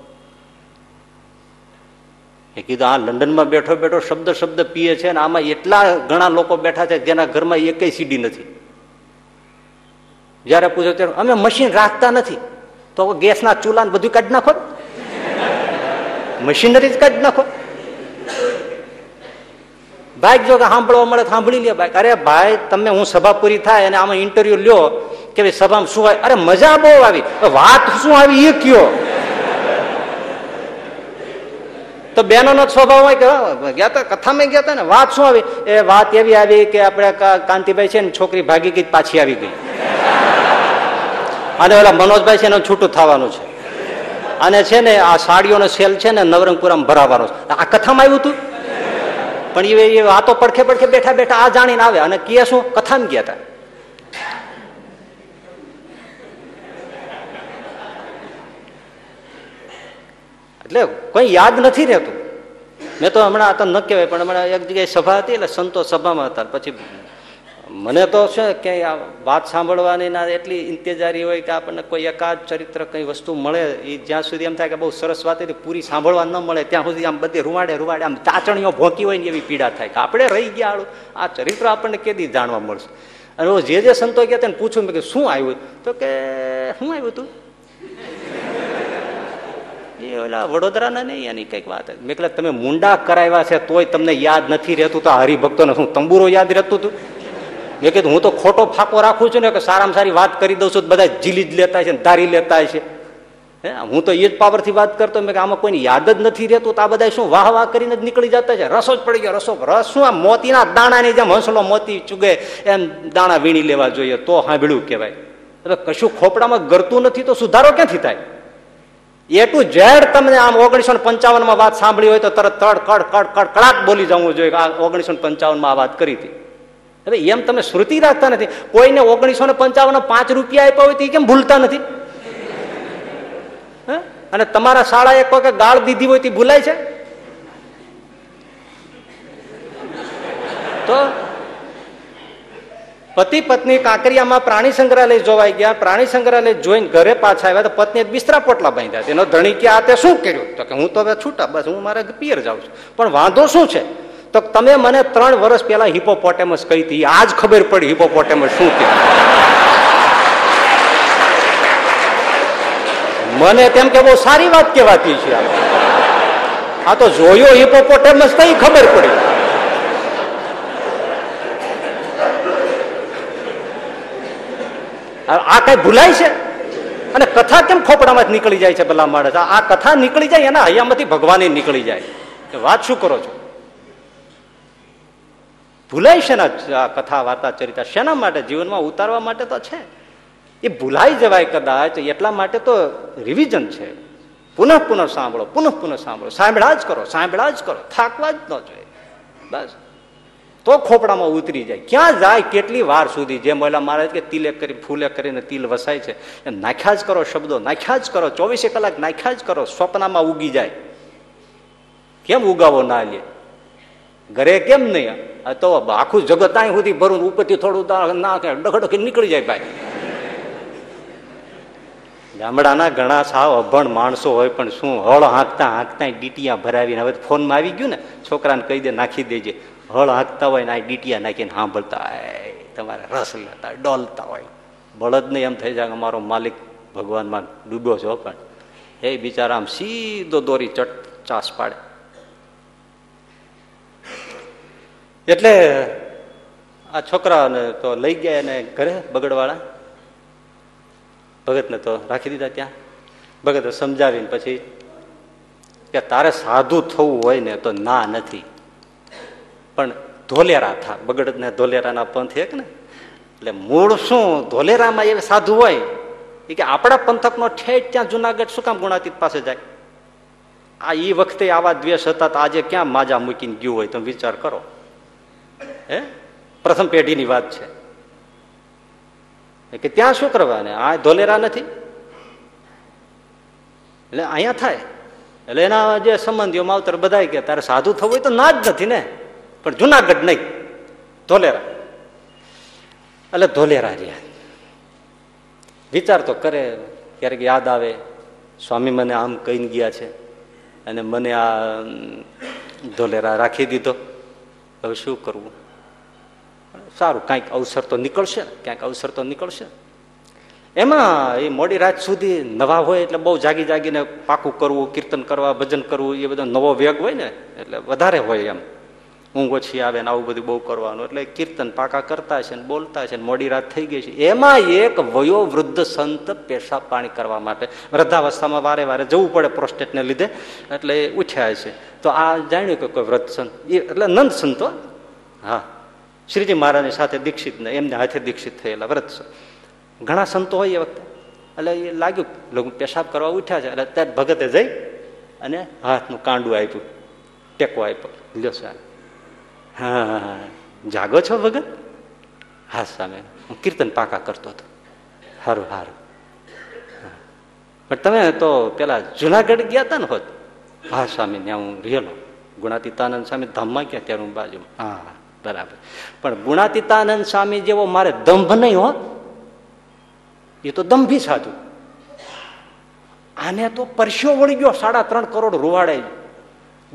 એ કીધું આ લંડનમાં બેઠો બેઠો શબ્દ શબ્દ પીએ છે અને આમાં એટલા ઘણા લોકો બેઠા છે જેના ઘરમાં એકય સીડી નથી. જયારે પૂછો ત્યારે, અમે મશીન રાખતા નથી. તો ગેસના ચૂલા બધું કાઢી નાખો મશીનરી જ કાઢી નાખો. ભાઈ જો કે સાંભળવા મળે સાંભળી લે ભાઈ. અરે ભાઈ, તમે હું સભા પૂરી થાય અને આમાં ઇન્ટરવ્યુ લ્યો કે ભાઈ સભામાં શું આવે અરે મજા બહુ આવી. વાત શું આવી એ કયો. તો બેનો નો સ્વભાવ હોય કે ગયા હતા કથામાં ગયા હતા ને, વાત શું આવી? એ વાત એવી આવી કે આપણે કાંતિભાઈ છે ને, છોકરી ભાગી ગઈ પાછી આવી ગઈ. અને ઓલા મનોજભાઈ છે એનું છૂટું થવાનું છે. અને છે ને, આ સાડીઓનો સેલ છે ને, નવરંગપુરામાં ભરાવાનો છે. આ કથામાં આવ્યું હતું પણ એ વાતો પડખે પડખે બેઠા બેઠા આ જાણીને આવે. અને કે શું? કથામાં ગયા હતા એટલે કોઈ યાદ નથી રહેતું. મેં તો હમણાં તો ન કહેવાય, પણ હમણાં એક જગ્યાએ સભા હતી, એટલે સંતો સભામાં હતા. પછી મને તો છે કે આ વાત સાંભળવાની ના એટલી ઇંતેજારી હોય કે આપણને કોઈ એકાદ ચરિત્ર કઈ વસ્તુ મળે એ જ્યાં સુધી એમ થાય કે બહુ સરસ વાત હતી, પૂરી સાંભળવા ન મળે, ત્યાં સુધી આમ બધી રૂવાડે રૂવાડે, આમ ચાચણીઓ ભોંકી હોય ને એવી પીડા થાય કે આપણે રહી ગયા આ ચરિત્ર આપણને કેદી જાણવા મળશે? અને જે જે સંતો ગયા તેને પૂછું કે શું આવ્યું? તો કે શું આવ્યું તું. એ ઓલા વડોદરાના નહીં, એની કંઈક વાત મેં કહેલા તમે મુંડા કરાવ્યા છે તોય તમને યાદ નથી રહેતું તો હરિભક્તોને શું, તંબુરો યાદ રહેતું હતું? મેં કીધું, હું તો ખોટો ફાંકો રાખું છું ને, કે સારામાં સારી વાત કરી દઉં છું બધા જીલી જ લેતા છે ધારી લેતા છે. હે, હું તો એ જ પાવરથી વાત કરતો, મેં કે આમાં કોઈને યાદ જ નથી રહેતું, તો આ બધા શું વાહ વાહ કરીને જ નીકળી જતા છે? રસો જ પડી ગયો, રસો, રસ શું આ મોતીના દાણાની જેમ હંસલો મોતી ચૂગે, એમ દાણા વીણી લેવા જોઈએ, તો હાંભળ્યું કહેવાય. હવે કશું ખોપડામાં ગરતું નથી, તો સુધારો ક્યાંથી થાય? એ ટુ ઝેડ તમને આમ ઓગણીસો પંચાવનમાં વાત સાંભળી હોય તો તરત તડ કડ કડ કડ, કડાક બોલી જવું જોઈએ આ ઓગણીસો પંચાવનમાં આ વાત કરી હતી. હવે એમ તમે શ્રુતિ રાખતા નથી. કોઈને ઓગણીસો ને પંચાવન પાંચ રૂપિયા આપ્યા હોય તો કેમ ભૂલતા નથી? અને તમારા શાળાએ કોઈ ગાળ દીધી હોય તે ભૂલાય છે? તો પતિ પત્ની કાંકરિયામાં પ્રાણી સંગ્રહાલય જોવાઈ ગયા. પ્રાણી સંગ્રહાલય જોઈને ઘરે પાછા આવ્યા તો પત્નીએ બિસ્તરા પોટલા બાંધ્યા. એનો ધણી કે, આ તે શું કર્યું? તો કે, હું તો હવે છૂટા, બસ હું મારે પિયર જાઉં છું. પણ વાંધો શું છે? તો તમે મને ત્રણ વર્ષ પહેલા હિપોપોટેમસ કહી હતી. આજ ખબર પડી હિપોપોટેમસ શું કે મને તેમ કે, બહુ સારી વાત કહેવાતી છે આ. તો જોયો હિપોપોટેમસ કઈ ખબર પડી. આ કઈ ભૂલાય છે? અને કથા કેમ ખોપડામાં નીકળી જાય છે ભલા માણસ? આ કથા નીકળી જાય એના હૈયામાંથી ભગવાન નીકળી જાય. વાત શું કરો છો? ભૂલાય છે આ કથા, વાર્તા, ચરિતા? શેના માટે? જીવનમાં ઉતારવા માટે તો છે. એ ભૂલાઈ જવાય કદાચ, એટલા માટે તો રિવિઝન છે. પુનઃ પુનઃ સાંભળો, પુનઃ પુનઃ સાંભળો. સાંભળા જ કરો, સાંભળા જ કરો. થાકવા જ ન જોઈએ. બસ. તો ખોપડામાં ઉતરી જાય. ક્યાં જાય? કેટલી વાર સુધી? જેમ મહિલા મારે કે તિલે કરી, ફૂલે કરીને તિલ વસાય છે, એમ નાખ્યા જ કરો શબ્દો, નાખ્યા જ કરો, ચોવીસે કલાક નાખ્યા જ કરો, સ્વપ્નમાં ઉગી જાય. કેમ ઉગાવો ના લે? ઘરે કેમ નહીં? તો આખું જગત અહીં સુધી ભરું, ઉપરથી થોડું ના ડખડખી નીકળી જાય ભાઈ. ગામડાના ઘણા સાવ અભણ માણસો હોય પણ શું હળ હાંકતા હાંકતા ડીટીયા ભરાવીને હવે ફોનમાં આવી ગયું ને, છોકરાને કહી દે, નાખી દેજે. હળ હાંકતા હોય ને આ ડીટીયા નાખીને સાંભળતા તમારે રસ લેતા ડોલતા હોય. બળદને એમ થઈ જાય અમારો માલિક ભગવાનમાં ડૂબ્યો છો પણ. એ બિચારા આમ સીધો દોરી ચટ ચાસ પાડે. એટલે આ છોકરાને તો લઈ ગયા એને ઘરે બગડવાળા. ભગતને તો રાખી દીધા ત્યાં. ભગત સમજાવીને પછી કે તારે સાધુ થવું હોય ને તો ના નથી. પણ ધોલેરા થા. બગડ ને ધોલેરાના પંથ એક ને? એટલે મૂળ શું? ધોલેરામાં એ સાધુ હોય એ કે આપણા પંથકનો ઠેઠ ત્યાં જુનાગઢ શું કામ ગુણાતીત પાસે જાય? આ એ વખતે આવા દ્વેષ હતા તો આજે ક્યાં માજા મૂકીને ગયું હોય? તમે વિચાર કરો. હે? પ્રથમ પેઢીની વાત છે. કે ત્યાં શું કરવાને આ ધોલેરા નથી? એટલે અહીંયા થાય. એટલે એના જે સંબંધીઓ માવતર બધા કે તારે સાધુ થવું હોય તો ના જ નથી ને? પણ જુનાગઢ નહીં. ધોલેરા. એટલે ધોલેરા રહ્યા. વિચાર તો કરે, ક્યારેક યાદ આવે, સ્વામી મને આમ કહીને ગયા છે અને મને આ ધોલેરા રાખી દીધો. હવે શું કરવું? સારું, કાંઈક અવસર તો નીકળશે ક્યાંક અવસર તો નીકળશે. એમાં એ મોડી રાત સુધી નવા હોય એટલે બહુ જાગી જાગીને પાકું કરવું, કીર્તન કરવા, ભજન કરવું, એ બધો નવો વેગ હોય ને, એટલે વધારે હોય એમ. ઊંઘ ઓછી આવે ને આવું બધું બહુ કરવાનું. એટલે કીર્તન પાકા કરતા છે ને બોલતા છે ને મોડી રાત થઈ ગઈ છે. એમાં એક વયો વૃદ્ધ સંત પેશાબ પાણી કરવા માટે વૃદ્ધાવસ્થામાં વારે વારે જવું પડે પ્રોસ્ટેટને લીધે. એટલે ઉઠ્યા છે. તો આ જાણ્યું કે કોઈ વૃદ્ધ સંત. એ એટલે નંદ સંતો હા. શ્રીજી મહારાજની સાથે દીક્ષિત ને એમને હાથે દીક્ષિત થયેલા વ્રત ઘણા સંતો હોય એ વખતે. એટલે એ લાગ્યું લોકો પેશાબ કરવા ઉઠ્યા છે. એટલે ત્યારે ભગતે જઈ અને હાથનું કાંડું આપ્યું. ટેકો આપ્યો. લ્યો સાહેબ. હા, જાગો છો ભગત? હા, સામે. હું કીર્તન પાકા કરતો હતો. સારું સારું પણ તમે તો પેલા જુનાગઢ ગયા હતા ને હોત? હા, સ્વામી, ત્યાં હું રહેલો. ગુણાતીતાનંદ સ્વામી ધામમાં ગયા ત્યારે હું બાજુ હા, બરાબર. પણ ગુણાતીતાનંદ સ્વામી જેવો મારે દંભ નહીં હોત? એ તો દંભી સાધુ. આને તો પરસ્યો વળી ગયો સાડા ત્રણ કરોડ રૂવાડે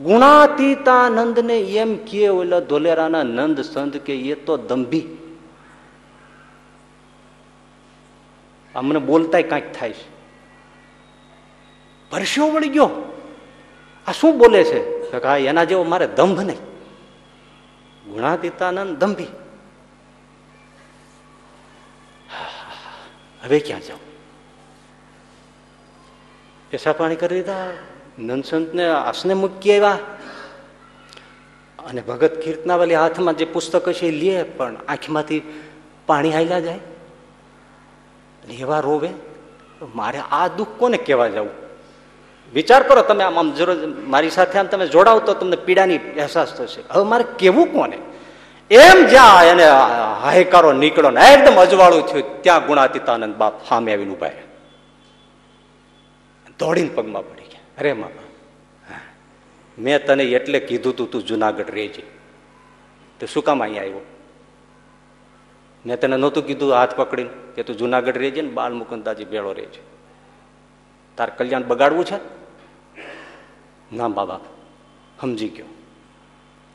ગુણાતીતાનંદ ને એમ કે ઓલા ધોલેરાના નંદ સંત કે એ તો દંભી. અમને બોલતા કાંઈક થાય છે. પરસ્યો વળી ગયો. આ શું બોલે છે? એના જેવો મારે દંભ નહીં. ગુણાતીતાનંદ દંભી. હવે ક્યાં જાઉં? પેશા પાણી કરી દીધા. નંદસંતને આસને મૂકી આવ્યા. અને ભગત કીર્તનાવાલી હાથમાં જે પુસ્તક છે એ લે, પણ આંખમાંથી પાણી હાલ્યા જાય. એવા રોવે, મારે આ દુઃખ કોને કહેવા જવું? વિચાર કરો તમે આમ આમ જરૂર, મારી સાથે આમ તમે જોડાવ તો તમને પીડાની અહેસાસ થશે. હવે મારે કેવું કોને? એમ જ્યાં એને હાયકારો નીકળ્યો ને એકદમ અજવાળું થયું, ત્યાં ગુણાતીતાનંદ બાપ સામે આવીને ઊભા. દોડીને પગમાં અરે મામા. મેં તને એટલે કીધું તું તું જુનાગઢ રહેજે તો શું કામ અહીંયા આવ્યો? મેં તને નહોતું કીધું હાથ પકડીને કે તું જુનાગઢ રહેજે ને બાલ મુકુંદાજી ભેળો રહેજે તાર કલ્યાણ બગાડવું છે? ના બાબા, સમજી ગયો.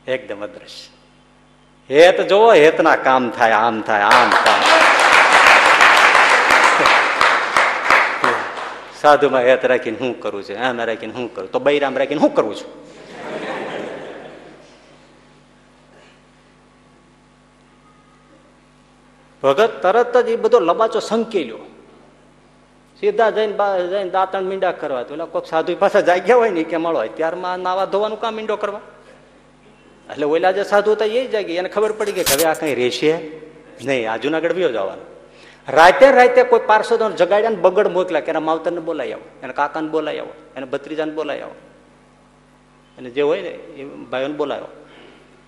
એકદમ અદ્રશ્ય. હેત જોવો, હેતના કામ થાય, આમ થાય આમ થાય. સાધુમાં હેત રાખીને શું કરું છું, આમ રાખીને શું કરું તો બૈરામ રાખીને શું કરું છું? ભગત તરત જ એ બધો લબાચો સંકેલ્યો. સીધા જઈને જઈને દાંતણ મીંડા કરવા એટલે કોઈક સાધુ પાસે જાગ્યા હોય ને કે મળો ત્યારમાં નાવા ધોવાનું કામ મીંડો કરવા? એટલે ઓલા જે સાધુ હતા એ જાગી એને ખબર પડી કે હવે આ કઈ રહેશે? નહીં, આ જુનાગઢ વ્યો જવાનું. રાતે રાતે કોઈ પાર્ષદો જગાડ્યા ને બગડ મોકલ્યા કે એના માવતરને બોલાવી આવો, એના કાકાને બોલાવી આવો, એના ભત્રીજાને બોલાવી આવો. અને જે હોય ને એ ભાઈઓને બોલાવ્યો.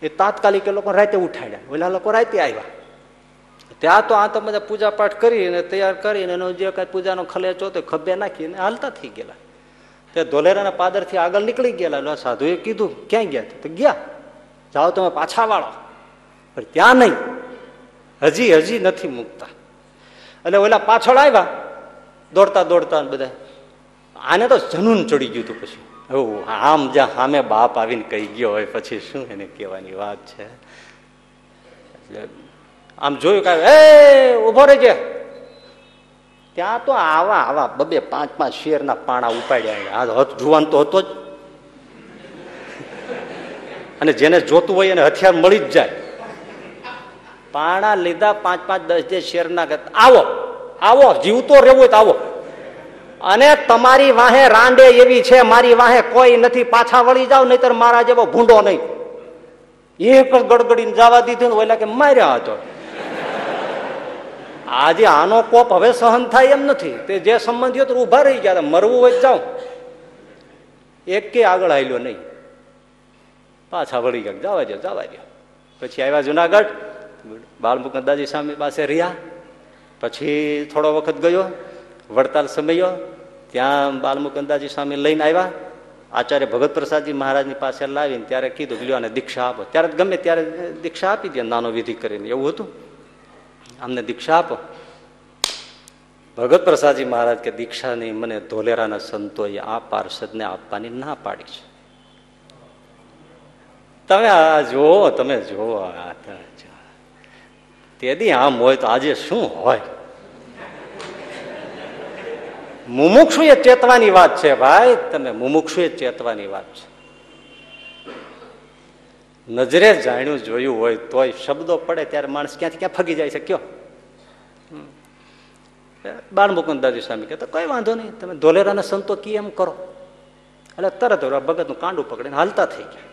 એ તાત્કાલિક એ લોકો રાતે ઉઠાડ્યા. ઓલા લોકો રાતે આવ્યા. ત્યાં તો આ તો બધા પૂજા પાઠ કરીને તૈયાર કરીને એનો જે કાંઈ પૂજાનો ખલેચો તો ખભે નાખીને હાલતા થઈ ગયેલા. તે ધોલેરાના પાદરથી આગળ નીકળી ગયેલા. એટલે સાધુએ કીધું, ક્યાં ગયા તો ગયા. જાઓ તમે પાછા વાળો. પણ ત્યાં નહીં. હજી હજી નથી મૂકતા. એટલે ઓલા પાછળ આવ્યા. દોડતા દોડતા બધા. આને તો જનૂન ચડી ગયું હતું પછી. એવું આમ જ્યાં સામે બાપ આવીને કહી ગયો હોય, પછી શું એને કહેવાની વાત છે? એટલે આમ જોયું કે, એ ઊભો રહેજે. ત્યાં તો આવા આવા બબે પાંચ પાંચ શેરના પાણા ઉપાડ્યા આ જુવાન તો હતો જ. અને જેને જોતું હોય એને હથિયાર મળી જ જાય. પાણા લીધા, પાંચ પાંચ, દસ જે શેરના આવો. આવો, જીવતો રહેવું હોય તો આવો. અને તમારી વાહે રાંડે એવી છે, મારી વાહે કોઈ નથી, પાછા વળી જાવ નહીતર મારા જેવો ભૂંડો નહીં. એક જ ગડગડીને જવા દીધું ને ઓલા કે માર્યા હતો. આજે આનો કોપ હવે સહન થાય એમ નથી. તે જે સંબંધીઓ તો ઊભા રહી ગયા હતા. મરવું હોય જાઉં એક કે આગળ આવેલો નહીં. પાછા વળી ગયા, જવા દો જવા દો પછી આવ્યા જુનાગઢ બાલમુકંદાજી સ્વામી પાસે રહ્યા. પછી થોડો વખત ગયો, વડતાલ સમયો, ત્યાં બાલમુકંદાજી સ્વામી લઈને આવ્યા. આચાર્ય ભગત પ્રસાદજી મહારાજની પાસે લાવીને ત્યારે કીધું, લ્યો અને દીક્ષા આપો. ત્યારે ગમે ત્યારે દીક્ષા આપી દે, નાનો વિધિ કરીને. એવું હતું. અમને દીક્ષા આપો. ભગત પ્રસાદજી મહારાજ કે, દીક્ષાની મને ધોલેરાના સંતોએ આ પાર્ષદને આપવાની ના પાડી છે. તમે આ જુઓ, તમે જુઓ આ તેથી આમ હોય તો આજે શું હોય? મુમુક્ષુ એ ચેતવાની વાત છે ભાઈ, તમે મુમુક્ષુ એ ચેતવાની વાત છે. નજરે જાણ્યું, જોયું હોય તોય શબ્દો પડે ત્યારે માણસ ક્યાંથી ક્યાં ફગી જાય છે, કયો? બાળ મુકુંદાજી સ્વામી કહેતા, કઈ વાંધો નહીં, તમે ધોલેરાને સંતો કી એમ કરો. એટલે તરત ભગતનું કાંડું પકડીને હાલતા થઈ ગયા.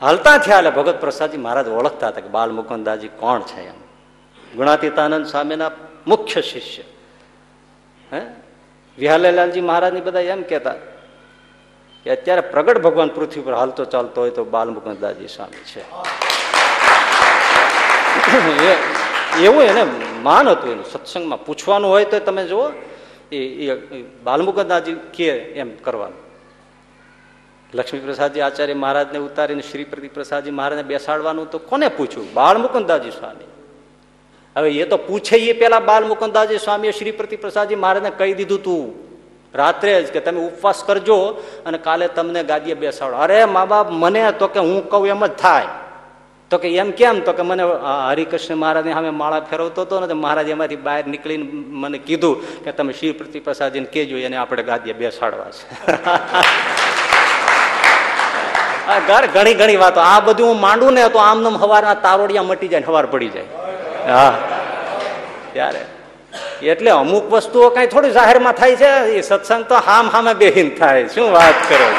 હાલતા થયા એટલે ભગત પ્રસાદજી મહારાજ ઓળખતા હતા કે બાલ મુકુંદાજી કોણ છે એમ. ગુણાતીતાનંદ સ્વામીના મુખ્ય શિષ્ય. હે? વિહાલેલાલજી મહારાજની બધા એમ કહેતા કે અત્યારે પ્રગટ ભગવાન પૃથ્વી પર હાલતો ચાલતો હોય તો બાલમુકુંદાજી સ્વામી છે. એવું એને માન હતું એનું, સત્સંગમાં પૂછવાનું હોય તો તમે જુઓ, એ એ કે એમ કરવાનું. લક્ષ્મી પ્રસાદજી આચાર્ય મહારાજને ઉતારીને શ્રી પ્રસાદજી મહારાજને બેસાડવાનું તો કોને પૂછ્યું? બાળ મુકુંદાજી સ્વામી. હવે એ તો પૂછે એ પેલા બાલ મુકુદાજી સ્વામીએ શ્રી પ્રદીપ પ્રસાદજી મહારાજને કહી દીધું તું. રાત્રે જ કે તમે ઉપવાસ કરજો અને કાલે તમને ગાદીએ બેસાડો. અરે, મા બાપ, મને તો કે હું કહું એમ જ થાય. તો કે, એમ કેમ? તો કે, મને હરિકૃષ્ણ મહારાજને સામે માળા ફેરવતો હતો ને મહારાજ એમાંથી બહાર નીકળીને મને કીધું કે, તમે શ્રી પ્રતિ પ્રસાદજીને કહેજો, એને આપણે ગાદીએ બેસાડવા છે. *laughs* ઘર ઘણી ઘણી વાતો. આ બધું હું માંડું ને તો આમ નામ હવારના તારોડિયા મટી જાય હવાર પડી જાય. હા. ત્યારે. એટલે અમુક વસ્તુઓ કઈ થોડી જાહેરમાં થાય છે, એ સત્સંગ તો હામ હામે બેહીન થાય. શું વાત કરો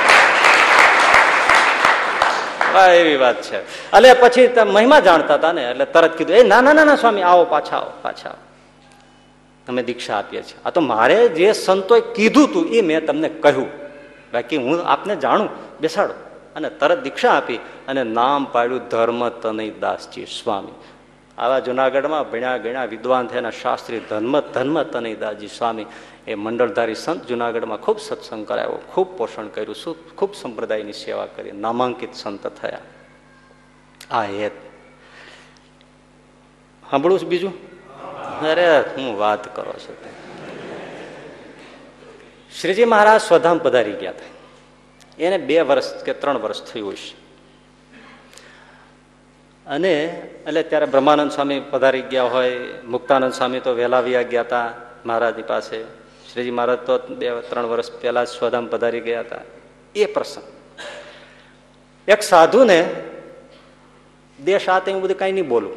એવી વાત છે. એટલે પછી મહિમા જાણતા હતા ને, એટલે તરત કીધું, એ, ના ના ના સ્વામી, આવો પાછા આવો, પાછા અમે દીક્ષા આપીએ છીએ. આ તો મારે જે સંતોએ કીધું તું એ મેં તમને કહ્યું. બાકી હું આપને જાણું. બેસાડો. અને તરત દીક્ષા આપી અને નામ પાડ્યું ધર્મ તનય દાસજી સ્વામી. આવા જુનાગઢમાં ભણ્યા ગણ્યા વિદ્વાન થયા શાસ્ત્રી ધર્મ ધર્મ તનૈદાજી સ્વામી એ મંડળધારી સંત જુનાગઢમાં ખૂબ સત્સંગ કરાયો, ખૂબ પોષણ કર્યું શું ખૂબ સંપ્રદાયની સેવા કરી, નામાંકિત સંત થયા. આ હેત. સાંભળું છું બીજું? અરે, હું વાત કરો છો. શ્રીજી મહારાજ સ્વધામ પધારી ગયા હતા. એને બે વર્ષ કે ત્રણ વર્ષ થયું હશે. અને એટલે ત્યારે બ્રહ્માનંદ સ્વામી પધારી ગયા હોય, મુક્તાનંદ સ્વામી તો વહેલા વ્યા ગયા હતા મહારાજની પાસે. શ્રીજી મહારાજ તો બે, ત્રણ વર્ષ પહેલા જ સ્વધામ પધારી ગયા હતા. એ પ્રસંગ. એક સાધુને દેશ આ તે બધું કાંઈ નહીં બોલું.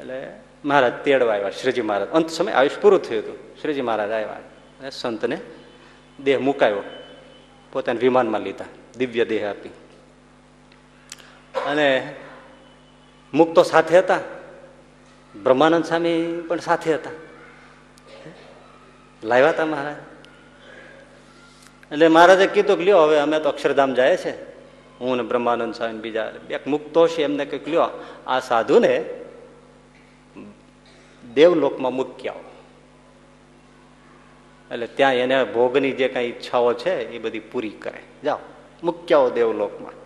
એટલે મહારાજ તેડવા આવ્યા, શ્રીજી મહારાજ. અંત સમય આયુષ પૂરું થયું હતું. શ્રીજી મહારાજ આવ્યા અને સંતને દેહ મુકાયો. પોતાને વિમાનમાં લીધા. દિવ્ય દેહ આપી. અને મુક્તો સાથે હતા. બ્રહ્માનંદ સ્વામી પણ સાથે હતા. લાવ્યા હતા મહારાજ. એટલે મહારાજે કીધું કે લ્યો, હવે અમે તો અક્ષરધામ જાય છે. હું ને બ્રહ્માનંદ સ્વામી બીજા એક મુક્તો છે એમને કંઈક લ્યો, આ સાધુને દેવલોકમાં મૂકી આવો. એટલે ત્યાં એને ભોગની જે કાંઈ ઈચ્છાઓ છે, એ બધી પૂરી કરે. જાઓ, મૂકી આવો દેવલોકમાં.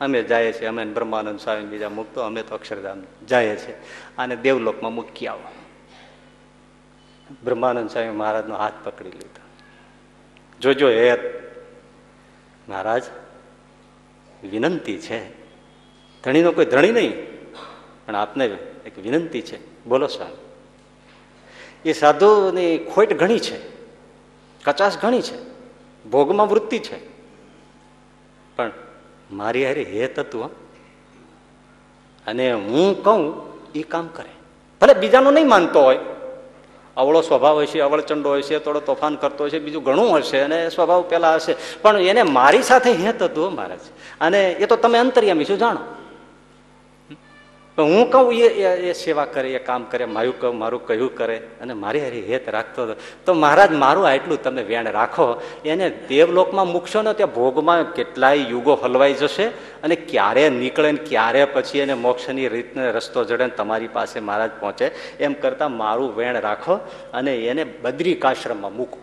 અમે જઈએ છીએ, અમે બ્રહ્માનંદ સ્વામી બીજા મૂકતો, અમે તો અક્ષરધામ જઈએ છીએ. અને દેવલોકમાં મૂકી આવો. બ્રહ્માનંદ સ્વામી મહારાજનો હાથ પકડી લીધો. જોજો, એ મહારાજ વિનંતી છે. ધણીનો કોઈ ધણી નહીં, પણ આપને એક વિનંતી છે. બોલો સ્વામી એ સાધુની ખોટ ઘણી છે, કચાશ ઘણી છે, ભોગમાં વૃત્તિ છે. પણ મારી હારે હેત હતું અને હું કહું એ કામ કરે. ભલે બીજાનું નહીં માનતો હોય. અવળો સ્વભાવ હશે અવળચંડો હશે થોડો તોફાન કરતો હશે બીજું ઘણું હશે અને સ્વભાવ પેલા હશે. પણ એને મારી સાથે હેત હતું મહારાજ અને એ તો તમે અંતર્યામી શું જાણો. પણ હું કહું એ એ- સેવા કરે, એ કામ કરે, મારું કહું, મારું કહ્યું કરે અને મારી હારી હેત રાખતો હતો. તો મહારાજ, મારું આટલું તમે વેણ રાખો, એને દેવલોકમાં મૂકશો ને ત્યાં ભોગમાં કેટલાય યુગો હલવાઈ જશે અને ક્યારે નીકળે ને ક્યારે પછી એને મોક્ષની રીતને રસ્તો જડે તમારી પાસે મહારાજ પહોંચે. એમ કરતાં મારું વેણ રાખો અને એને બદ્રિકાશ્રમમાં મૂકો.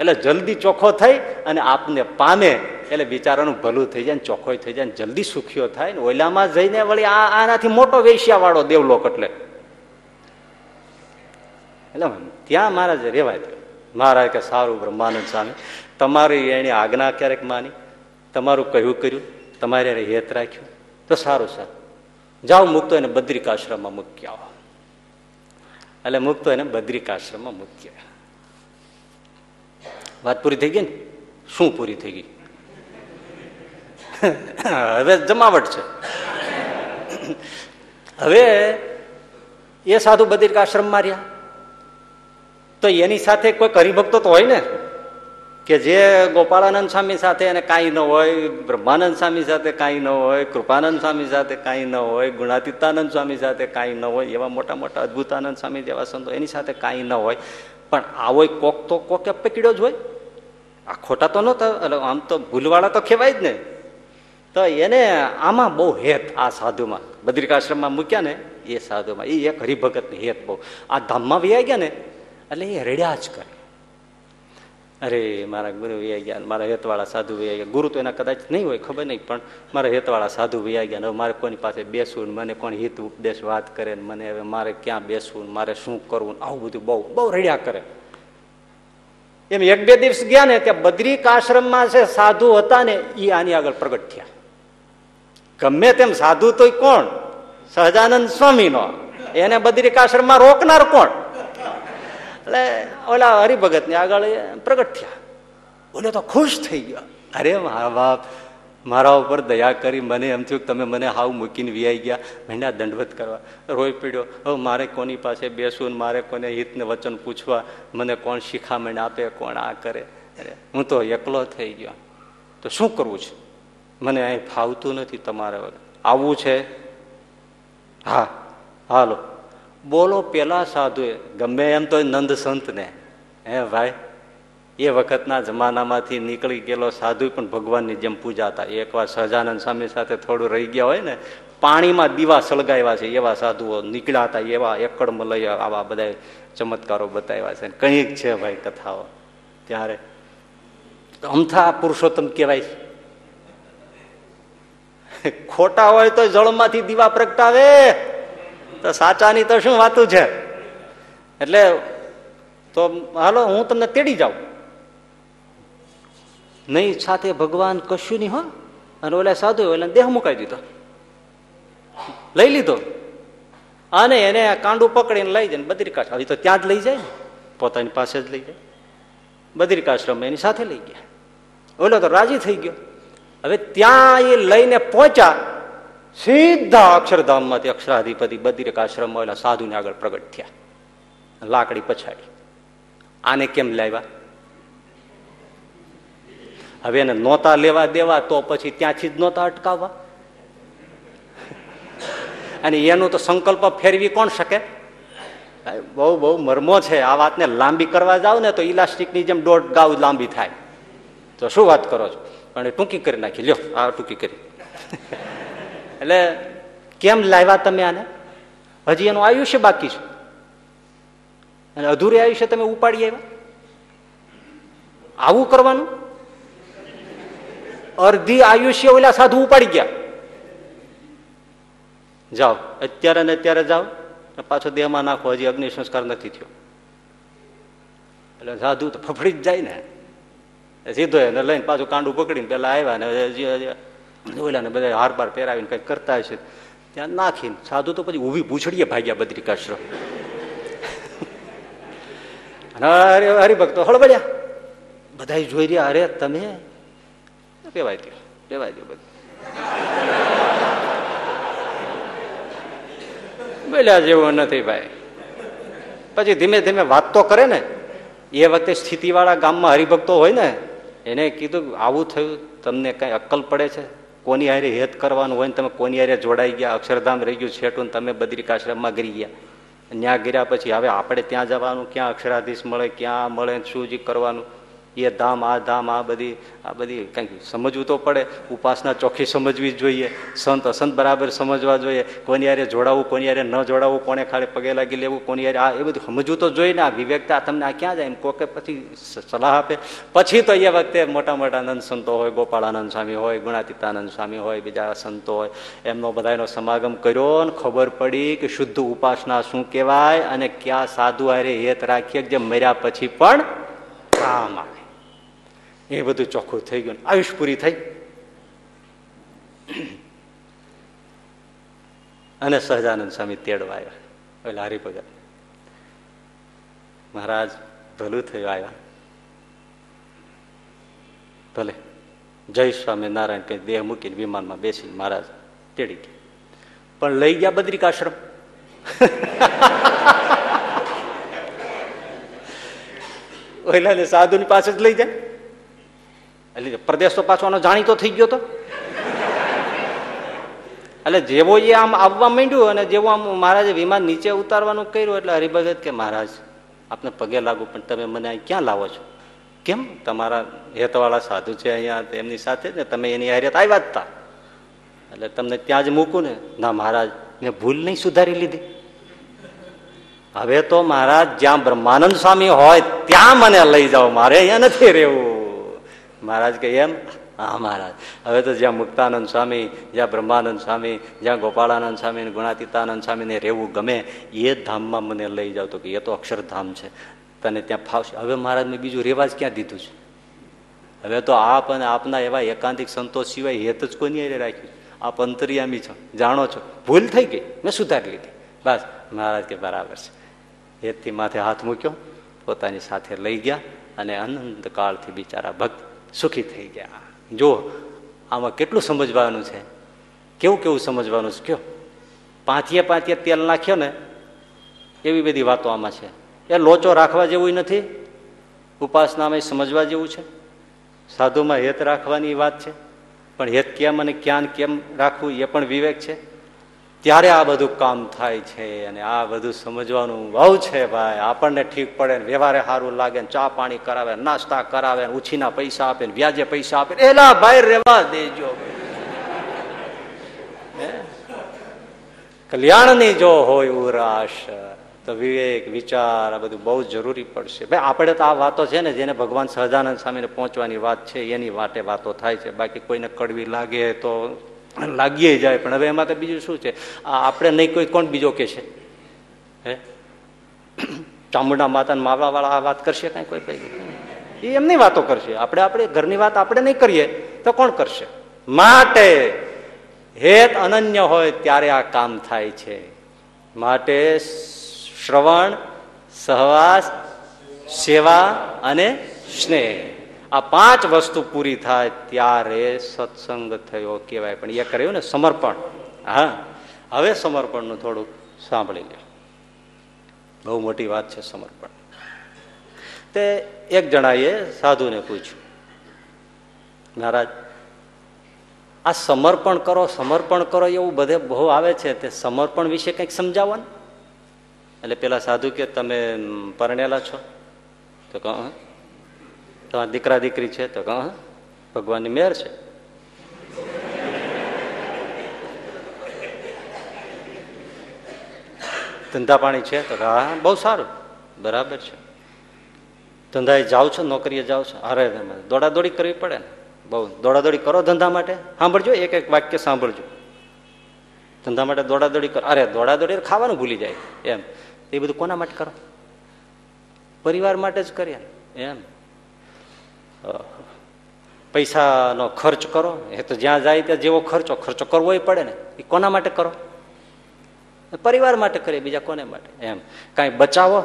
એટલે જલ્દી ચોખ્ખો થઈ અને આપને પામે. એટલે બિચારાનું ભલું થઈ જાય ને ચોખ્ખો થઈ જાય ને જલ્દી સુખીઓ થાય ને ઓલામાં જઈને વળી આ આનાથી મોટો વેશ્યા વાળો દેવલોક એટલે. એટલે ત્યાં મહારાજ રેવાય મહારાજ કે સારું બ્રહ્માનંદ સ્વામી, તમારી એની આજ્ઞા ક્યારેક માની? તમારું કહ્યું કર્યું? તમારે એને હેત રાખ્યું? તો સારું સારું જાઓ મુક્તો એને બદ્રિકાશ્રમમાં આવો. એટલે મુક્તો એને બદ્રિકાશ્રમમાં આવ્યા. વાત પૂરી થઈ ગઈ ને? શું પૂરી થઈ ગઈ? હવે જમાવટ છે. હવે એ સાધુ બદ્રિક આશ્રમમાં રહ્યા. તો એની સાથે કોઈ હરિભક્તો તો હોય ને? કે જે ગોપાળાનંદ સ્વામી સાથે એને કાંઈ ન હોય, બ્રહ્માનંદ સ્વામી સાથે કાંઈ ન હોય, કૃપાનંદ સ્વામી સાથે કાંઈ ન હોય, ગુણાતીતાનંદ સ્વામી સાથે કાંઈ ન હોય, એવા મોટા મોટા અદભુતાનંદ સ્વામી જેવા સંતો એની સાથે કાંઈ ન હોય. પણ આવો કોક તો કોકે પકડ્યો જ હોય. આ ખોટા તો નહોતા, એટલે આમ તો ભૂલવાળા તો કહેવાય જ ને. તો એને આમાં બહુ હેત આ સાધુમાં. બદ્રિકાશ્રમમાં મૂક્યા ને, એ સાધુમાં. એ એક હરિભગતની હેત બહુ. આ ધામમાં વ્યાઈ ગયા ને, એટલે એ રડ્યા જ કરે. અરે, મારા ગુરુ વ્યાઈ ગયા મારા હેતવાળા સાધુ વ્યાઈ ગયા. ગુરુ તો એના કદાચ નહીં હોય, ખબર નહીં, પણ મારા હેતવાળા સાધુ વ્યાઈ ગયા હવે મારે કોની પાસે બેસવું મને કોણ હિત ઉપદેશ વાત કરે ને મને હવે મારે ક્યાં બેસવું મારે શું કરવું આવું બધું બહુ બહુ રડ્યા કરે. એમ એક બે દિવસ ગયા ને ત્યાં બદ્રિક આશ્રમમાં છે, સાધુ હતા ને એ આની આગળ પ્રગટ થયા. ગમે તેમ સાધુ તો કોણ? સહજાનંદ સ્વામીનો. એને બદ્રિક આશ્રમમાં રોકનાર કોણ? એટલે ઓલા હરિભગતની આગળ પ્રગટ થયા. ઓલો તો ખુશ થઈ ગયો. અરે મા બાપ, મારા ઉપર દયા કરી, મને એમ થયું કે તમે મને હાવ મૂકીને વિયાઈ ગયા. મહિના દંડવત કરવા. રોઈ પીડ્યો. હવે મારે કોની પાસે બેસવું મારે કોને હિતને વચન પૂછવા? મને કોણ શિખામણ આપે, કોણ આ કરે? હું તો એકલો થઈ ગયો. તો શું કરવું છે? મને અહીં ફાવતું નથી તમારે આવવું છે? હા, હાલો. બોલો પેલા સાધુએ, ગમે એમ તો નંદ સંતને, હે ભાઈ, એ વખતના જમાનામાંથી નીકળી ગયેલો સાધુ પણ ભગવાનની જેમ પૂજાતા એકવાર સહજાનંદ સ્વામી સાથે થોડું રહી ગયા હોય ને, પાણીમાં દીવા સળગાવ્યા છે એવા સાધુઓ નીકળ્યા હતા, એવા એકડ મલય આવા બધા ચમત્કારો બતાવ્યા છે. કંઈક છે ભાઈ કથાઓ. ત્યારે અમથા પુરુષોત્તમ કહેવાય. ખોટા હોય તો જળમાંથી દીવા પ્રગટાવે. તો સાચાની તો શું વાતું છે? એટલે તો હાલો, હું તમને તેડી જાઉં. નહીં, સાથે ભગવાન કશું નહીં હો. અને ઓલા સાધુ ઓલા દેહ મુકાઈ દીધો. લઈ લીધો. અને એને કાંડું પકડીને લઈ જાય બદ્રિકાશ હવે તો ત્યાં જ લઈ જાય ને. પોતાની પાસે જ લઈ જાય. બદ્રિકાશ્રમ એની સાથે લઈ ગયા. ઓલો તો રાજી થઈ ગયો. હવે ત્યાં એ લઈને પહોંચ્યા. સીધા અક્ષરધામમાંથી અક્ષરાધિપતિ બદ્રિકાશ્રમ આવેલા સાધુને આગળ પ્રગટ થયા લાકડી પછાડી. આને કેમ લાવ્યા? હવે એને નોતા લેવા દેવા તો પછી ત્યાંથી જ નોતા અટકાવવા. અને એનું તો સંકલ્પ ફેરવી કોણ શકે? બહુ બહુ મરમો છે. આ વાતને લાંબી કરવા જાવ ને તો ઇલાસ્ટિકની જેમ દોઢ ગાઉ લાંબી થાય. તો શું વાત કરો છો? પણ ટૂંકી કરી નાખી. લ્યો, આ ટૂંકી કરી. એટલે કેમ લાવ્યા તમે આને? હજી એનું આયુષ્ય બાકી છે. અને અધૂરે આયુષ્ય તમે ઉપાડી આવ્યા? આવું કરવાનું? અર્ધી આયુષ્ય ઓલા સાધુ ઉપાડી ગયા. જાઓ, અત્યારે ને અત્યારે જાઓ પાછો દેહમાં નાખો, હજી અગ્નિ સંસ્કાર નથી થયો. એટલે સાધુ તો ફફડી જ જાય ને. સીધો એને લઈને પાછું કાંડું પકડીને પેલા આવ્યા ને ઓલા ને બધા હાર બાર પહેરાવીને કંઈક કરતા હશે. ત્યાં નાખીને સાધુ તો પછી ઊભી પૂછડીએ ભાગ્યા બદ્રિકાશ્રમ. અરે હરિભક્તો હળબડ્યા. બધા જોઈ રહ્યા, અરે, તમે? રેવાય દો રેવાય દો બધું. બોલ્યા જેવો નથી ભાઈ. પછી ધીમે ધીમે વાત તો કરે ને. એ વખતે સ્થિતિવાળા ગામમાં હરિભક્તો હોય ને, એને કીધું આવું થયું, તમને કઈ અક્કલ પડે છે? કોની હારે હેત કરવાનું હોય ને તમે કોની હારે જોડાઈ ગયા, અક્ષરધામ રહી ગયું, છેટું તમે બદ્રિકાશ્રમમાં ગરી ગયા. ત્યાં ગયા પછી હવે આપણે ત્યાં જવાનું, ક્યાં અક્ષરાધીશ મળે, ક્યાં મળે શું જ કરવાનું? એ ધામ, આ ધામ, આ બધી આ બધી કંઈક સમજવું તો પડે. ઉપાસના ચોખ્ખી સમજવી જ જોઈએ. સંત અસંત બરાબર સમજવા જોઈએ. કોની યારે જોડાવું, કોની યારે ન જોડાવવું કોને ખાલી પગે લાગી લેવું, કોની યારે આ એ બધું સમજવું તો જોઈએ ને. આ વિવેકતા તમને આ ક્યાં જાય? એમ કોકે પછી સલાહ આપે. પછી તો એ વખતે મોટા મોટા આનંદ સંતો હોય, ગોપાળાનંદ સ્વામી હોય, ગુણાતીતાનંદ સ્વામી હોય, બીજા સંતો હોય. એમનો બધાનો સમાગમ કર્યો ને ખબર પડી કે શુદ્ધ ઉપાસના શું કહેવાય અને ક્યાં સાધુ હારે હેત રાખીએ જે મર્યા પછી પણ કામ એ બધું ચોખ્ખું થઈ ગયું. આયુષ પૂરી થઈ. અને સહજાનંદ સ્વામી તેડવા આવ્યા. એટલે હરિભગત. મહારાજ, ભલું થયું આવ્યા. ભલે. જય સ્વામી નારાયણ કઈ દેહ મૂકીને વિમાનમાં બેસી મહારાજ તેડી ગયા. પણ લઈ ગયા બદ્રિકાશ્રમ ઓલા સાધુ ની પાસે જ લઈ જાય. એટલે પ્રદેશ તો પાછો જાણીતો થઈ ગયો તો. એટલે જેવો એ આમ આવવા માંડ્યું અને જેવો આમ મહારાજે વિમાન નીચે ઉતારવાનું કર્યું એટલે હરિભગત કે મહારાજ, આપને પગે લાગુ, પણ તમે મને અહીં ક્યાં લાવો છો? કેમ? તમારા હેતવાળા સાધુ છે અહીંયા એમની સાથે ને, તમે એની હેરિયત આવ્યા જ હતા એટલે તમને ત્યાં જ મૂકું ને. ના મહારાજ, મેં ભૂલ નહીં સુધારી લીધી. હવે તો મહારાજ, જ્યાં બ્રહ્માનંદ સ્વામી હોય, ત્યાં મને લઈ જાઓ. મારે અહીંયા નથી રહેવું. મહારાજ કે એમ? હા, મહારાજ. હવે તો જ્યાં મુક્તાનંદ સ્વામી, જ્યાં બ્રહ્માનંદ સ્વામી, જ્યાં ગોપાળાનંદ સ્વામી ગુણાતીતાનંદ સ્વામીને રહેવું ગમે, એ ધામમાં મને લઈ જાવ તો કે એ તો અક્ષરધામ છે. તને ત્યાં ફાવશે. હવે મહારાજને બીજું રિવાજ ક્યાં દીધું છે? હવે તો આપ અને આપના એવા એકાંતિક સંતોષ સિવાય હેત જ કોની અરે રાખ્યું આપ અંતરિયામી છો, જાણો છો. ભૂલ થઈ ગઈ. મેં સુધારી લીધી. બસ, મહારાજ કે બરાબર છે. હેતથી માથે હાથ મૂક્યો, પોતાની સાથે લઈ ગયા અને અનંત કાળથી બિચારા ભક્ત સુખી થઈ ગયા. જો આમાં કેટલું સમજવાનું છે? કેવું કેવું સમજવાનું છે? કયો? પાંચીએ પાંચીએ તેલ નાખ્યો ને, એવી બધી વાતો આમાં છે. એ લોચો રાખવા જેવું નથી? ઉપાસનામાં સમજવા જેવું છે? સાધુમાં હેત રાખવાની વાત છે? પણ હેત કેમ અને ક્યાં કેમ રાખવું એ પણ વિવેક છે? ત્યારે આ બધું કામ થાય છે અને આ બધું સમજવાનું બહુ છે ભાઈ. આપણને ઠીક પડે ને વ્યવહારે સારું લાગે ને ચા પાણી કરાવે નાસ્તા કરાવે ને ઉછીના પૈસા આપે ને વ્યાજે પૈસા આપે એલા ભાઈ રેવા દેજો. કલ્યાણની જો હોય ઉરાશ, તો વિવેક, વિચાર, આ બધું બહુ જરૂરી પડશે. ભાઈ, આપણે તો આ વાતો છે ને જેને ભગવાન સહજાનંદ સ્વામીને પહોંચવાની વાત છે, એની વાટે વાતો થાય છે. બાકી કોઈને કડવી લાગે તો લાગીએ જાય, પણ હવે એમાં તો બીજું શું છે? આપણે નહીં કોઈ, કોણ બીજો કે છે? હે? ચામુંડા માતા માવાવાળા આ વાત કરશે કાંઈ કોઈ કઈ એ એમની વાતો કરશે. આપણે આપણે ઘરની વાત આપણે નહીં કરીએ, તો કોણ કરશે? માટે હેત અનન્ય હોય ત્યારે આ કામ થાય છે. માટે શ્રવણ, સહવાસ, સેવા અને સ્નેહ. આ પાંચ વસ્તુ પૂરી થાય ત્યારે સત્સંગ થયો કહેવાય. પણ એ કર્યું ને સમર્પણ. હા, હવે સમર્પણનું થોડુંક સાંભળી લે. બહુ મોટી વાત છે સમર્પણ. તે એક જણાએ સાધુને પૂછ્યું, મહારાજ, આ સમર્પણ કરો સમર્પણ કરો એવું બધે બહુ આવે છે, તે સમર્પણ વિશે કંઈક સમજાવો ને. એટલે પેલા સાધુ કે, તમે પરણેલા છો? તો કહો તમારા દીકરા દીકરી છે તો કહો ભગવાનની મેર છે. ધંધા પાણી છે તો હા બહુ સારું. બરાબર છે. ધંધાએ જાઓ છો, નોકરીએ જાઓ છો. અરે દોડાદોડી કરવી પડે ને. બહુ, દોડાદોડી કરો ધંધા માટે. સાંભળજો, એક એક વાક્ય સાંભળજો. ધંધા માટે દોડાદોડી કરો. અરે, દોડાદોડી ખાવાનું ભૂલી જાય. એમ. એ બધું કોના માટે કરો? પરિવાર માટે જ કરીએ. એમ. પૈસાનો ખર્ચ કરો. એ તો જ્યાં જાય ત્યાં જેવો ખર્ચો ખર્ચો કરવો પડે ને. એ કોના માટે કરો? પરિવાર માટે કરીએ, બીજા કોને માટે? એમ. કાંઈ બચાવો?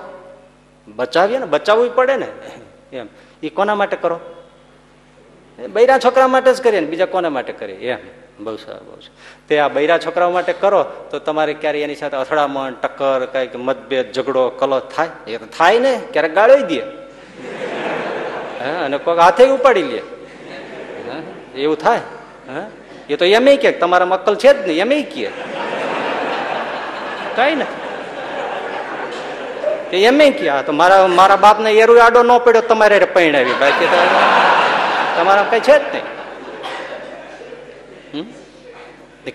બચાવીએ ને, બચાવવું પડે ને. એમ. એ કોના માટે કરો? બૈરા છોકરા માટે જ કરીએ ને, બીજા કોના માટે કરીએ? એમ. બહુ સારું બહુ સારું. તે આ બૈરા છોકરાઓ માટે કરો, તો તમારે ક્યારે એની સાથે અથડામણ, ટક્કર, કંઈક મતભેદ, ઝઘડો કલો થાય? એ તો થાય ને, ક્યારેક ગાળી દે. હા, અને કોઈક હાથે ઉપાડી લે. એવું થાય. હા, એ તો એમ કે તમારા અક્કલ છે જ નહીં, એમ કે. કઈ નથી. એમ કે તો મારા મારા બાપને એરુ આડો ન પડ્યો, તમારે પરિણાવી. બાકી તમારા કઈ છે જ નહીં.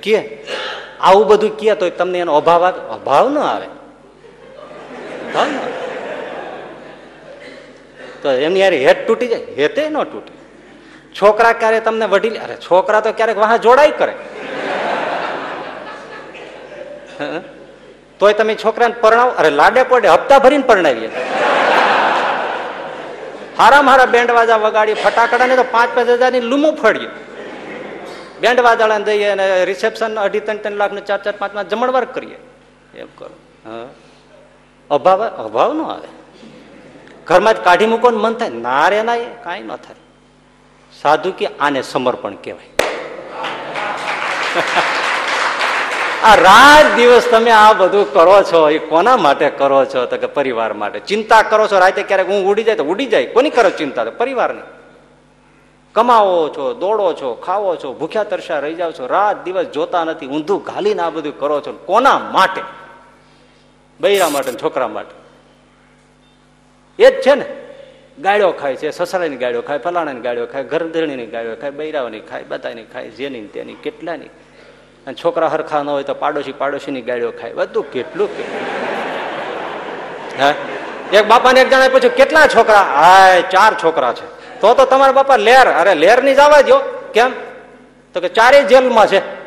કે, આવું બધું કે તો તમને એનો અભાવ અભાવ ન આવે. તો એમની યાર હેત તૂટી જાય. હેતે ન તૂટે. છોકરા ક્યારે તમને વઢી અરે છોકરા તો ક્યારેક વાહ જોડાઈ કરે. તોય તમે છોકરાને પરણાવો? અરે લાડે પડે હપ્તા ભરીને પરણાવીએ. હારા મારા બેન્ડ વાજા વગાડી ફટાકડા ને તો પાંચ પાંચ હજારની લૂમો ફળીએ બેન્ડ વાજાળાને દઈએ અને રિસેપ્શન અઢી ત્રણ ત્રણ લાખ ચાર ચાર પાંચ પાંચ જમણવાર કરીએ. એમ કરો. હા? અભાવ અભાવ નો આવે. ઘરમાં જ કાઢી મૂકો ને મન થાય, ના રે ના એ, કાંઈ ન થાય. સાધુ કે આને સમર્પણ કહેવાય. *laughs* આ રાત દિવસ તમે આ બધું કરો છો, એ કોના માટે કરો છો? તો કે પરિવાર માટે. ચિંતા કરો છો, રાતે ક્યારેક હું ઉડી જાય તો ઉડી જાય. કોની કરો ચિંતા? પરિવારની. કમાવો છો, દોડો છો, ખાવો છો, ભૂખ્યા તરસા રહી જાઓ છો, રાત દિવસ જોતા નથી, ઊંધું ઘાલીને આ બધું કરો છો. કોના માટે? બૈરા માટે છોકરા માટે. એ જ છે ને. ગાળ્યો ખાય છે, સસરાની ગાળ્યો ખાય, ફલાણાની ગાળ્યો ખાય ઘરધણીની ગાળ્યો ખાય, બૈરાઓની ખાય, બધાની ખાય જેની તેની, કેટલાની. અને છોકરા હરખા ન હોય તો પાડોશી પાડોશીની ગાળ્યો ખાય. બધું કેટલું હા? એક બાપાને એક જણાય પૂછ્યું, કેટલા છોકરા? હા ચાર છોકરા છે. તો તો તમારા બાપા લેર, અરે લેરની જવા દો કેમ? તો કે ચારે જેલમાં છે.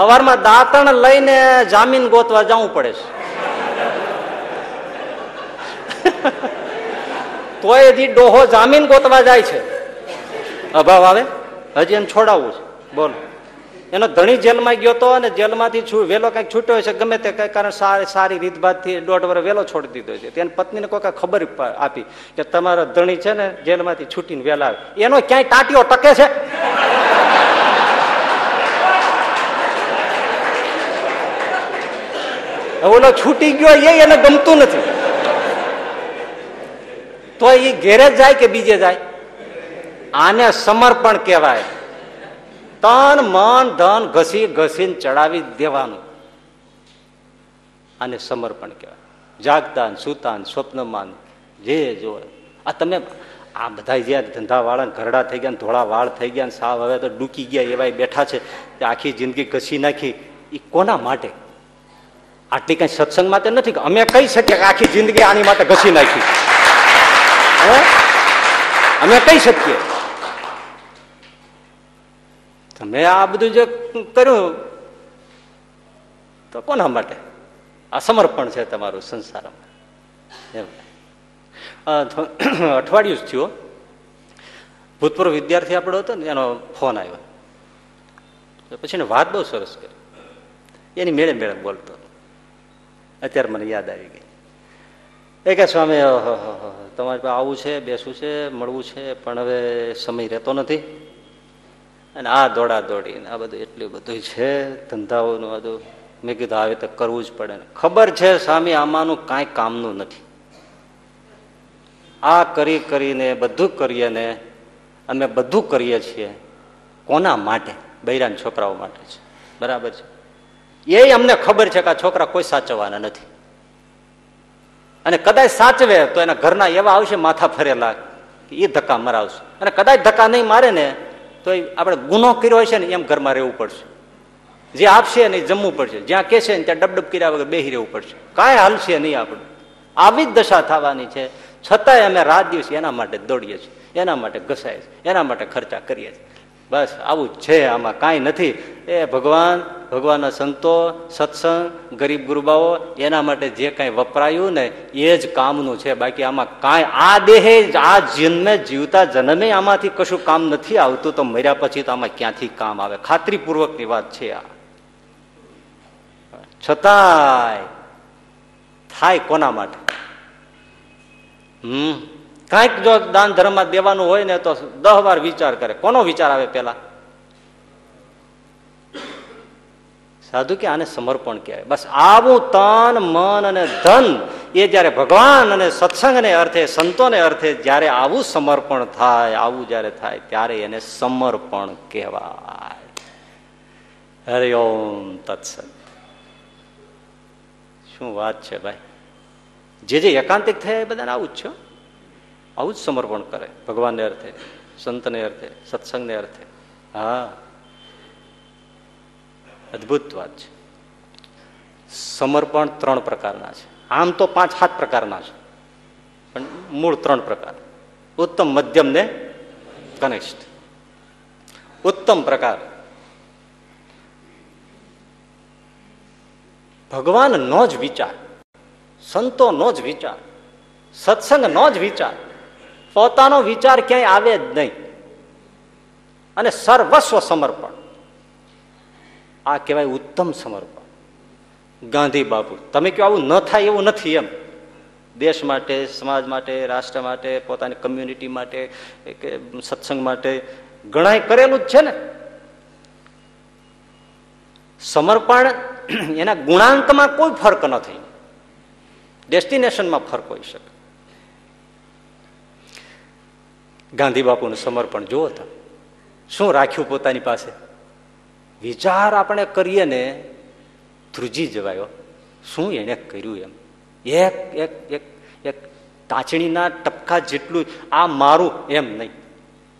સવારમાં દાંતણ લઈને જામીન ગોતવા જવું પડે છે. તોય હજી ડોહો જામીન ગોતવા જાય છે. અભાવ આવે? હજી એમ છોડાવવું છે. બોલો. એનો ધણી જેલમાં ગયો હતો અને જેલમાંથી વેલો કંઈક છૂટ્યો છે ગમે તે કઈ કારણ સારી સારી રીતભાતથી દોઢ વર્ષ વેલો છોડી દીધો છે. તેની પત્નીને કાંઈ ખબર આપી કે તમારો ધણી છે ને જેલમાંથી છૂટીને વેલા આવે. એનો ક્યાંય ટાટીઓ ટકે છે? ઓલો છૂટી ગયો એ એને ગમતું નથી. તો એ ઘેરે જ જાય કે બીજે જાય? આને સમર્પણ કહેવાય. તન, મન, ધન ઘસી, ઘસીને ચડાવી દેવાનું. આને સમર્પણ કહેવાય. જાગતાન, સુતાન, સ્વપ્નમાન, જે જો આ તમે આ બધા જે ધંધા વાળા ઘરડા થઈ ગયા ધોળા વાળ થઈ ગયા સાવ હવે તો ડૂકી ગયા એવા બેઠા છે. આખી જિંદગી ઘસી નાખી. એ કોના માટે? આટલી કઈ સત્સંગ માટે નથી અમે કહી શકીએ કે આખી જિંદગી આની માટે ઘસી નાખી. અમે કહી શકીએ. તમે આ બધું જે કર્યું, તો કોના માટે? આ સમર્પણ છે તમારું સંસારમાં. અઠવાડિયું જ થયું. ભૂતપૂર્વ વિદ્યાર્થી આપણો હતો ને, એનો ફોન આવ્યો. પછી વાત બહુ સરસ કરી. એની મેળે મેળે બોલતો. અત્યારે મને યાદ આવી ગઈ. એ કે સ્વામી તમારી પાસે આવવું છે, બેસવું છે, મળવું છે, પણ હવે સમય રહેતો નથી. અને આ દોડા દોડીને આ બધું એટલું બધું છે, ધંધાઓનું બધું મેં કીધું આવે તો કરવું જ પડે ને. ખબર છે સ્વામી, આમાંનું કાંઈ કામનું નથી. આ કરી કરીને, બધું કરીએ ને અમે બધું કરીએ છીએ, કોના માટે? બૈરાન છોકરાઓ માટે છે. બરાબર છે? એ અમને ખબર છે કે આ છોકરા કોઈ સાચવવાના નથી. અને કદાચ સાચવે તો એના ઘરના એવા આવશે માથા ફરેલા કે એ ધક્કા મરાવશે. અને કદાચ ધક્કા નહીં મારે ને તો આપણે ગુનો કર્યો હશે ને એમ ઘરમાં રહેવું પડશે. જે આપશે ને જમવું પડશે. જ્યાં કહેશે ને ત્યાં ડબડબ કર્યા વગર બેહી રહેવું પડશે. કાંઈ હાલશે નહીં આપણે. આવી જ દશા થવાની છે. છતાંય અમે રાત દિવસ એના માટે દોડીએ છીએ. એના માટે ઘસાય છે એના માટે ખર્ચા કરીએ છીએ. બસ, આવું છે, આમાં કાંઈ નથી. એ ભગવાન, ભગવાનના સંતો, સત્સંગ, ગરીબ ગુરુબાઓ, એના માટે જે કાંઈ વપરાયું ને, એ જ કામનું છે. બાકી આમાં કાંઈ, આ દેહે આ જન્મે, જીવતા જન્મે આમાંથી કશું કામ નથી આવતું, તો મર્યા પછી તો આમાં ક્યાંથી કામ આવે? ખાતરીપૂર્વકની વાત છે આ. છતાંય, થાય કોના માટે? હમ? કાંઈક જો દાન ધર્મમાં દેવાનું હોય ને તો દહ વાર વિચાર કરે. કોનો વિચાર આવે પેલા સાધુ કે આને સમર્પણ કહેવાય. બસ આવું તન, મન અને ધન એ જયારે ભગવાન અને સત્સંગને અર્થે, સંતોને અર્થે જ્યારે આવું સમર્પણ થાય, આવું જયારે થાય, ત્યારે એને સમર્પણ કહેવાય. હરે ઓમ તત્સત. શું વાત છે ભાઈ? જે જે એકાંતિક થયા એ બધાને આવું જ છે. આવું જ સમર્પણ કરે. ભગવાનને અર્થે, સંતને અર્થે, સત્સંગને અર્થે. હા. અદભુત વાત છે. સમર્પણ ત્રણ પ્રકારના છે. આમ તો પાંચ સાત પ્રકારના છે. પણ મૂળ ત્રણ પ્રકાર. ઉત્તમ, મધ્યમ ને કનિષ્ઠ ઉત્તમ પ્રકાર. ભગવાનનો જ વિચાર. સંતોનો જ વિચાર. સત્સંગનો જ વિચાર. પોતાનો વિચાર ક્યાંય આવે જ નહીં. અને સર્વસ્વ સમર્પણ. આ કહેવાય ઉત્તમ સમર્પણ. ગાંધી બાપુ, તમે કહો આવું ન થાય એવું નથી એમ. દેશ માટે, સમાજ માટે, રાષ્ટ્ર માટે, પોતાની કમ્યુનિટી માટે, કે સત્સંગ માટે ઘણાય કરેલું જ છે ને. સમર્પણ એના ગુણાંકમાં કોઈ ફરક નથી. ડેસ્ટિનેશનમાં ફરક હોઈ શકે. ગાંધી બાપુનું સમર્પણ જુઓ તો. શું રાખ્યું પોતાની પાસે? વિચાર આપણે કરીએ ને, ધ્રુજી જવાયો. શું એને કર્યું એમ? એક એક એક એક ટાંચણીના ટપકા જેટલું આ મારું એમ નહીં.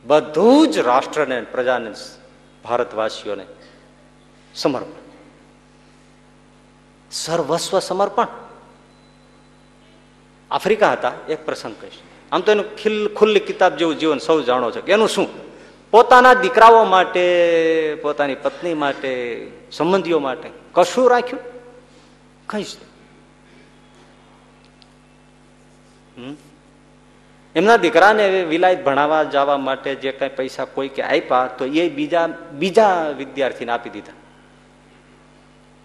બધું જ રાષ્ટ્રને પ્રજાને ભારતવાસીઓને સમર્પણ. સર્વસ્વ સમર્પણ. આફ્રિકા હતા, એક પ્રસંગ કહીશ. આમ તો એનું ખિલ ખુલ્લી કિતાબ જેવું જીવન સૌ જાણો છો કે એનું શું? પોતાના દીકરાઓ માટે, પોતાની પત્ની માટે, સંબંધીઓ માટે કશું રાખ્યું? કઈ? એમના દીકરાને વિલાયત ભણાવવા જવા માટે જે કઈ પૈસા કોઈ કે આપ્યા તો એ બીજા બીજા વિદ્યાર્થીને આપી દીધા.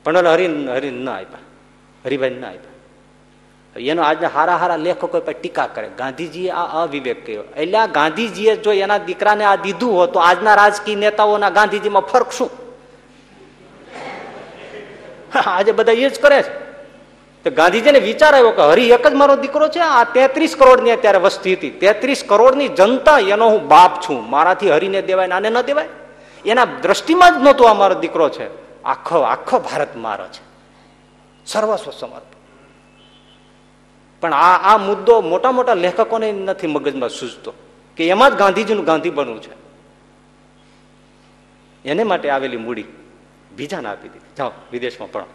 પણ હરિ હરિ ના આપ્યા. હરિભાઈ ના આપ્યા. એનો આજના હારા હારા લેખકો પર ટીકા કરે. ગાંધીજીએ આ અવિવેક કર્યો. એટલે ગાંધીજીએ જો એના દીકરાને આ દીધું હોત, તો આજના રાજકીય નેતાઓના ગાંધીજીમાં ફરક શું? આજે બધા એ જ કરે છે. તો ગાંધીજીને વિચાર આવ્યો કે હરી એક જ મારો દીકરો છે, આ તેત્રીસ કરોડની અત્યારે વસ્તી હતી. તેત્રીસ કરોડની જનતા એનો હું બાપ છું. મારાથી હરીને દેવાય આને ન દેવાય? એના દ્રષ્ટિમાં જ નહોતો આ મારો દીકરો છે. આખો આખો ભારત મારો છે. સર્વસ્વ સમર્પણ. પણ આ આ મુદ્દો મોટા મોટા લેખકોને નથી મગજમાં સૂઝતો કે એમાં જ ગાંધીજીનું ગાંધી બનવું છે. એને માટે આવેલી મૂડી બીજાને આપી દીધી. જાઓ, વિદેશમાં ભણો.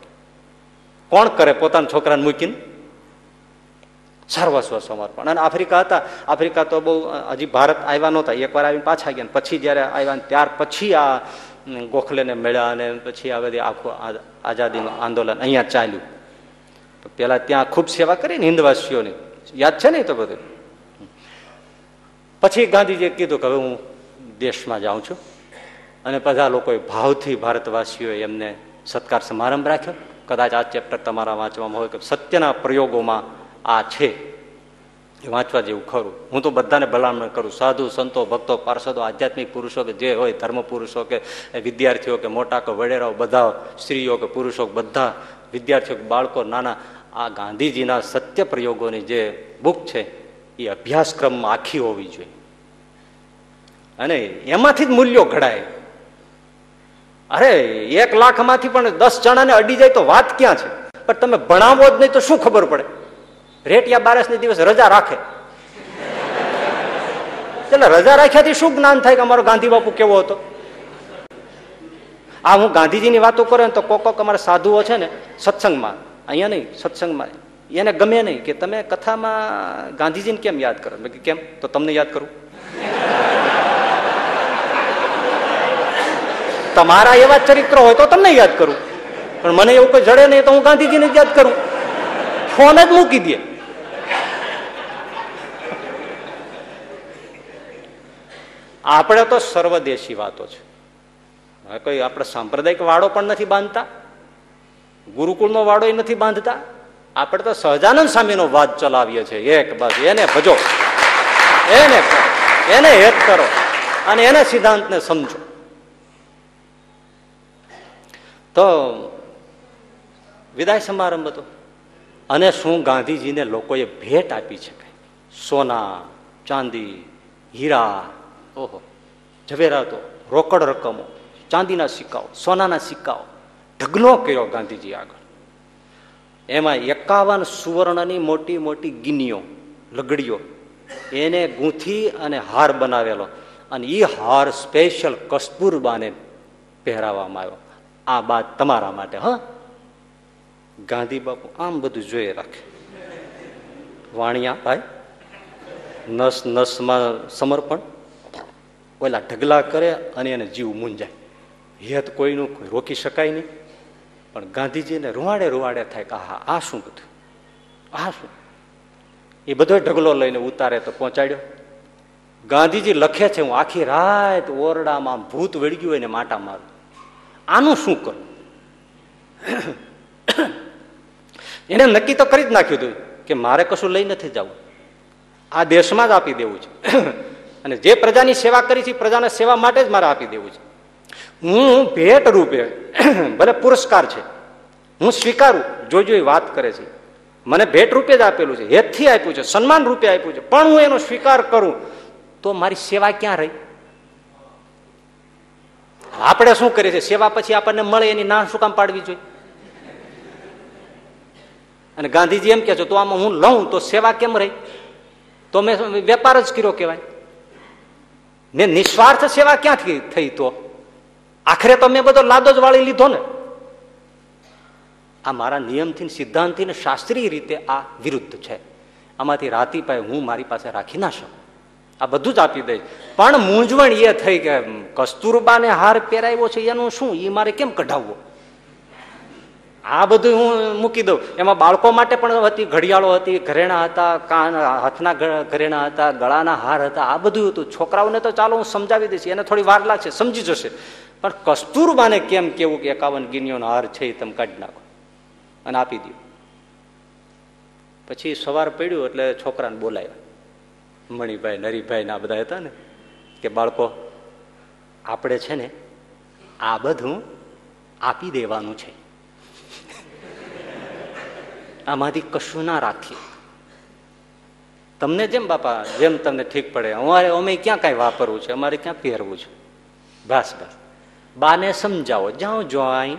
કોણ કરે? પોતાના છોકરાને મૂકીને? સર્વસ્વ સમર્પણ. અને આફ્રિકા હતા. આફ્રિકા તો બહુ, હજી ભારત આવ્યા નહોતા. એકવાર આવીને પાછા ગયા પછી જ્યારે આવ્યા ત્યાર પછી આ ગોખલેને મળ્યા અને પછી આ બધી આખું આઝાદીનું આંદોલન અહીંયા ચાલ્યું. પેલા ત્યાં ખૂબ સેવા કરી ને હિન્દવાસીઓની. યાદ છે ને તો બધું? પછી ગાંધીજીએ કીધું કે હવે હું દેશમાં જાઉં છું. અને બધા લોકોએ ભાવથી ભારતવાસીઓએ એમને સત્કાર સમારંભ રાખ્યો. કદાચ આ ચેપ્ટર તમારા વાંચવામાં હોય કે સત્યના પ્રયોગોમાં આ છે. એ વાંચવા જેવું ખરું. હું તો બધાને ભલામણ કરું. સાધુ, સંતો, ભક્તો, પાર્ષદો, આધ્યાત્મિક પુરુષો કે જે હોય ધર્મ પુરુષો કે વિદ્યાર્થીઓ કે મોટા કે વડેરાઓ, બધા સ્ત્રીઓ કે પુરુષો, બધા વિદ્યાર્થીઓ, બાળકો, નાના, આ ગાંધીજીના સત્ય પ્રયોગોની જે બુક છે, એ અભ્યાસક્રમમાં આખી હોવી જોઈએ. અને એમાંથી જ મૂલ્યો ઘડાય. અરે, એક લાખમાંથી પણ દસ જણાને અડી જાય તો વાત ક્યાં છે? પણ તમે ભણાવો જ નહીં તો શું ખબર પડે? રેટિયા બારસની દિવસ રજા રાખે. એટલે રજા રાખ્યાથી શું જ્ઞાન થાય કે અમારો ગાંધી બાપુ કેવો હતો? આ હું ગાંધીજીની વાતો કરું ને તો કોક કોક અમારા સાધુઓ છે ને સત્સંગમાં, અહીંયા નહીં, સત્સંગમાં. એને ગમે નહીં કે તમે કથામાં ગાંધીજીને કેમ યાદ કરો? કેમ? તો તમને યાદ કરું. તમારા એવા ચરિત્ર હોય તો તમને યાદ કરું. પણ મને એવું કોઈ જડે નહીં તો હું ગાંધીજીને યાદ કરું. ફોન જ મૂકી દે. આપણે તો સર્વદેશી વાતો છે. કોઈ આપણે સાંપ્રદાયિક વાડો પણ નથી બાંધતા? ગુરુકુળનો વાડો એ નથી બાંધતા? આપણે તો સહજાનંદ સ્વામીનો વાદ ચલાવીએ છીએ. એક બસ, એને ભજો. એને એને હેત કરો અને એના સિદ્ધાંતને સમજો. તો વિદાય સમારંભ હતો. અને શું ગાંધીજીને લોકોએ ભેટ આપી છે સોના, ચાંદી, હીરા, ઓહો, ઝવેરાતો, રોકડ રકમો. ચાંદીના સિક્કાઓ, સોનાના સિક્કાઓ. ઢગલો કર્યો ગાંધીજી આગળ. એમાં એકાવન સુવર્ણની મોટી મોટી ગિનીઓ, લગડીઓ, એને ગૂંથી અને હાર બનાવેલો. અને એ હાર સ્પેશિયલ કસ્તુરબાને પહેરાવવામાં આવ્યો. આ બાદ તમારા માટે, હ? ગાંધી બાપુ આમ બધું જોઈ રાખે. વાણિયા, ભાઈ? નસ નસમાં સમર્પણ. ઓલા ઢગલા કરે અને એને જીવ મૂંઝાય હેત કોઈનું રોકી શકાય નહીં. પણ ગાંધીજીને રૂવાડે રૂવાડે થાય કે હા આ શું બધું? આ શું? એ બધો ઢગલો લઈને ઉતારે તો પહોંચાડ્યો. ગાંધીજી લખે છે, હું આખી રાત ઓરડામાં ભૂત વળગ્યું હોય ને માટા મારું. આનું શું કરું? *clears throat* એને નક્કી તો કરી જ નાખ્યું હતું કે મારે કશું લઈ નથી જવું. આ દેશમાં જ આપી દેવું છે. *clears throat* અને જે પ્રજાની સેવા કરી છે પ્રજાના સેવા માટે જ મારે આપી દેવું છે. હું ભેટ રૂપે, ભલે પુરસ્કાર છે, હું સ્વીકારું, જોજો એ વાત કરે છે. મને ભેટ રૂપે જ આપેલું છે, હેતથી આપ્યું છે, સન્માન રૂપે આપ્યું છે, પણ હું એનો સ્વીકાર કરું, તો મારી સેવા ક્યાં રહી? આપણે શું કરીએ છીએ? સેવા પછી આપણને મળે એની ના શું કામ પાડવી જોઈએ? અને ગાંધીજી એમ કે છે, તો આમાં હું લઉં, તો સેવા કેમ રહી? તો મેં વેપાર જ કર્યો કહેવાય. ને નિસ્વાર્થ સેવા ક્યાંથી થઈ તો? આખરે તો મેં બધો લાદો જ વાળી લીધો ને. આ મારા નિયમથી સિદ્ધાંતથી ને શાસ્ત્રીય રીતે આ વિરુદ્ધ છે. આમાંથી રાતી પાય હું મારી પાસે રાખી ના શકું. આ બધું જ આપી દઈશ પણ મૂંઝવણ એ થઈ કે કસ્તુરબાને હાર પહેરાવ્યો છે, એનું શું? એ મારે કેમ કઢાવવો? આ બધું હું મૂકી દઉં. એમાં બાળકો માટે પણ હતી, ઘડિયાળો હતી, ઘરેણા હતા, કાન, હાથના ઘરેણા હતા, ગળાના હાર હતા, આ બધું હતું. છોકરાઓને તો ચાલો હું સમજાવી દઈશ, એને થોડી વાર લાગશે, સમજી જશે. પણ કસ્તુરબાને કેમ કેવું કે એકાવન ગિન્યોનો હાર છે એ તમે કાઢી નાખો અને આપી દો પછી સવાર પડ્યું એટલે છોકરાને બોલાવ્યા મણિભાઈ, નરીભાઈ ના બધા હતા ને, કે બાળકો, આપણે છે ને આ બધું આપી દેવાનું છે. આમાંથી કશું ના રાખીએ. તમને જેમ બાપા, જેમ તમને ઠીક પડે, અમારે અમે ક્યાં કાંઈ વાપરવું છે? અમારે ક્યાં પહેરવું છે? બસ બસ. બાને સમજાવો, જાઓ જો અહીં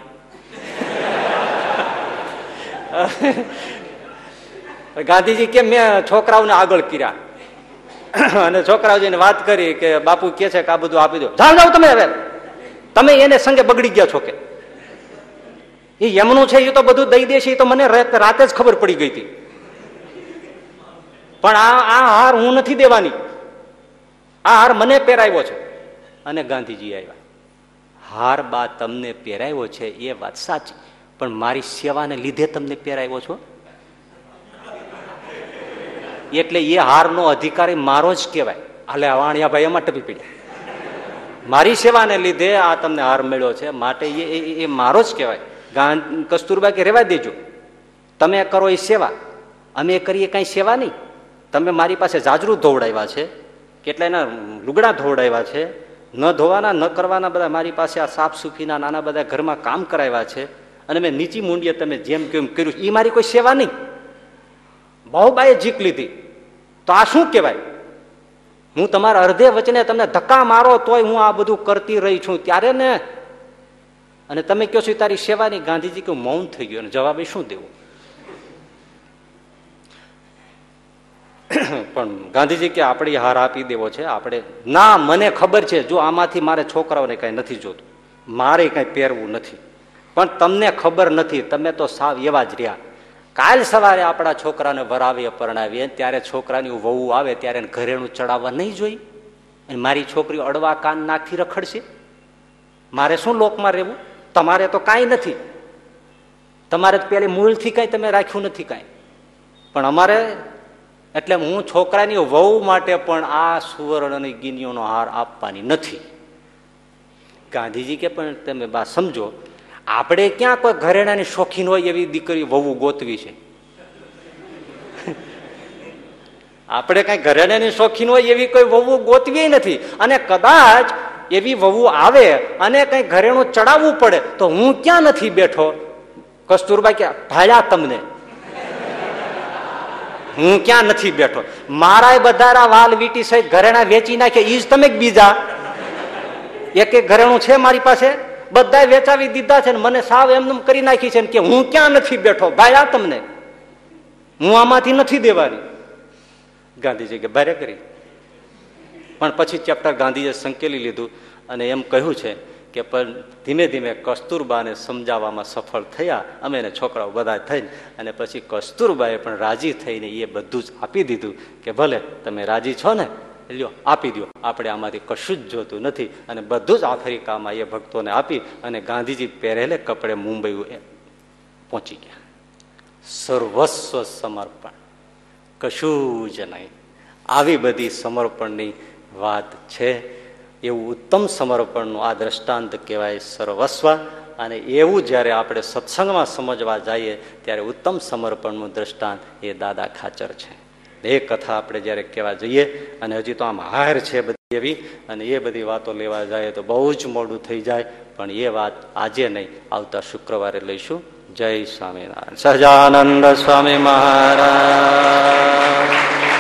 ગાંધીજી કેમ મેં છોકરાઓને આગળ કર્યા. અને છોકરાઓ જઈને વાત કરી કે બાપુ કે છે કે આ બધું આપી દો. જાઓ જાઓ તમે હવે. તમે એને સંગે બગડી ગયા છો કે. એ એમનું છે, એ તો બધું દઈ દેશે એ તો મને રાતે જ ખબર પડી ગઈ હતી. પણ આ આ હાર હું નથી દેવાની. આ હાર મને પહેરાવ્યો છે. અને ગાંધીજી આવ્યા. હાર બા તમને પહેરાવ્યો છે એ વાત સાચી. પણ મારી સેવાને લીધે તમને પહેરાવ્યો છો? એટલે એ હારનો અધિકારી મારો જ કહેવાય. હાલે વાણિયા ભાઈ એમાં ટપી પીડે મારી સેવાને લીધે આ તમને હાર મળ્યો છે. માટે એ એ મારો જ કહેવાય. ગાંધી કસ્તુરબા કે રેવા દેજો. તમે કરો એ સેવા. અમે કરીએ કાંઈ સેવા નહીં. તમે મારી પાસે જાજરૂ ધોવડાવ્યા છે. કેટલા એના લુગડા ધોવડાવ્યા છે. ન ધોવાના, ન કરવાના બધા મારી પાસે આ સાફ સુફીના નાના બધા ઘરમાં કામ કરાવ્યા છે અને મેં નીચી મૂંડીએ તમે જેમ કેમ કર્યું એ મારી કોઈ સેવા નહીં. બહુ બાએ જીક લીધી. તો આ શું કહેવાય? હું તમારા અર્ધે વચને તમને ધક્કા મારો તોય હું આ બધું કરતી રહી છું ત્યારે ને. અને તમે કહો છો તારી સેવાની ગાંધીજી કે મૌન થઈ ગયું. અને જવાબે શું દેવું? પણ ગાંધીજી કે આપણે હાર આપી દેવો છે, આપણે ના, મને ખબર છે, જો આમાંથી મારે છોકરાઓને કઈ નથી જોતું, મારે કઈ પહેરવું નથી. પણ તમને ખબર નથી, તમે તો સાવ એવા જ રહ્યા. કાલ સવારે આપણા છોકરાને વરાવીએ પરણાવીએ ત્યારે છોકરાની વહુ આવે, ત્યારે ઘરેણું ચડાવવા નહીં જોઈ? અને મારી છોકરીઓ અડવા કાન નાખી રખડશે? મારે શું લોકમાં રહેવું? તમારે તો કાંઈ નથી. તમારે પેલી મૂળથી કાંઈ તમે રાખ્યું નથી કાંઈ. પણ અમારે એટલે હું છોકરાની વહુ માટે પણ આ સુવર્ણની ગિનીઓનો હાર આપવાની નથી. ગાંધીજી કે પણ તમે બા સમજો, આપણે ક્યાં કોઈ ઘરેણાની શોખીન હોય એવી દીકરી વહુ ગોતવી છે? *laughs* આપણે કઈ ઘરેણાની શોખીન હોય એવી કોઈ વહુ ગોતવી નથી. અને કદાચ એવી વહુ આવે અને કઈ ઘરેણું ચડાવવું પડે, તો હું ક્યાં નથી બેઠો? કસ્તુરબા કે ભાયા તમને. હું ક્યાં નથી બેઠો? મારા બધા વાલ વીટી સહિત ઘરેણા વેચી નાખે ઈ જ તમે બીજા? એક એક ઘરેણું છે મારી પાસે? બધા વેચાવી દીધા છે ને મને સાવ એમને કરી નાખી છે કે હું ક્યાં નથી બેઠો? ભાઈ, આ તમને. હું આમાંથી નથી દેવાની. ગાંધીજી કે, ભારે કરી. પણ પછી ચેપ્ટર ગાંધીજીએ સંકેલી લીધું અને એમ કહ્યું છે કે પણ ધીમે ધીમે કસ્તુરબાને સમજાવવામાં સફળ થયા. અમે એને છોકરાઓ બધા થઈને અને પછી કસ્તુરબાએ પણ રાજી થઈને એ બધું જ આપી દીધું કે ભલે તમે રાજી છો ને, લ્યો, આપી દો આપણે આમાંથી કશું જ જોતું નથી. અને બધું જ આફ્રિકામાં એ ભક્તોને આપી અને ગાંધીજી પહેરેલે કપડે મુંબઈ પહોંચી ગયા. સર્વસ્વ સમર્પણ. કશું જ નહીં. આવી બધી સમર્પણની વાત છે. એવું ઉત્તમ સમર્પણનું આ દ્રષ્ટાંત કહેવાય સર્વસ્વ. અને એવું જ્યારે આપણે સત્સંગમાં સમજવા જઈએ, ત્યારે ઉત્તમ સમર્પણનું દ્રષ્ટાંત એ દાદા ખાચર છે. એ કથા આપણે જ્યારે કહેવા જઈએ, અને હજી તો આમ હાર છે બધી એવી, અને એ બધી વાતો લેવા જાય તો બહુ જ મોડું થઈ જાય, પણ એ વાત આજે નહીં, આવતા શુક્રવારે લઈશું. જય સ્વામિનારાયણ. સહજાનંદ સ્વામી મહારાજ.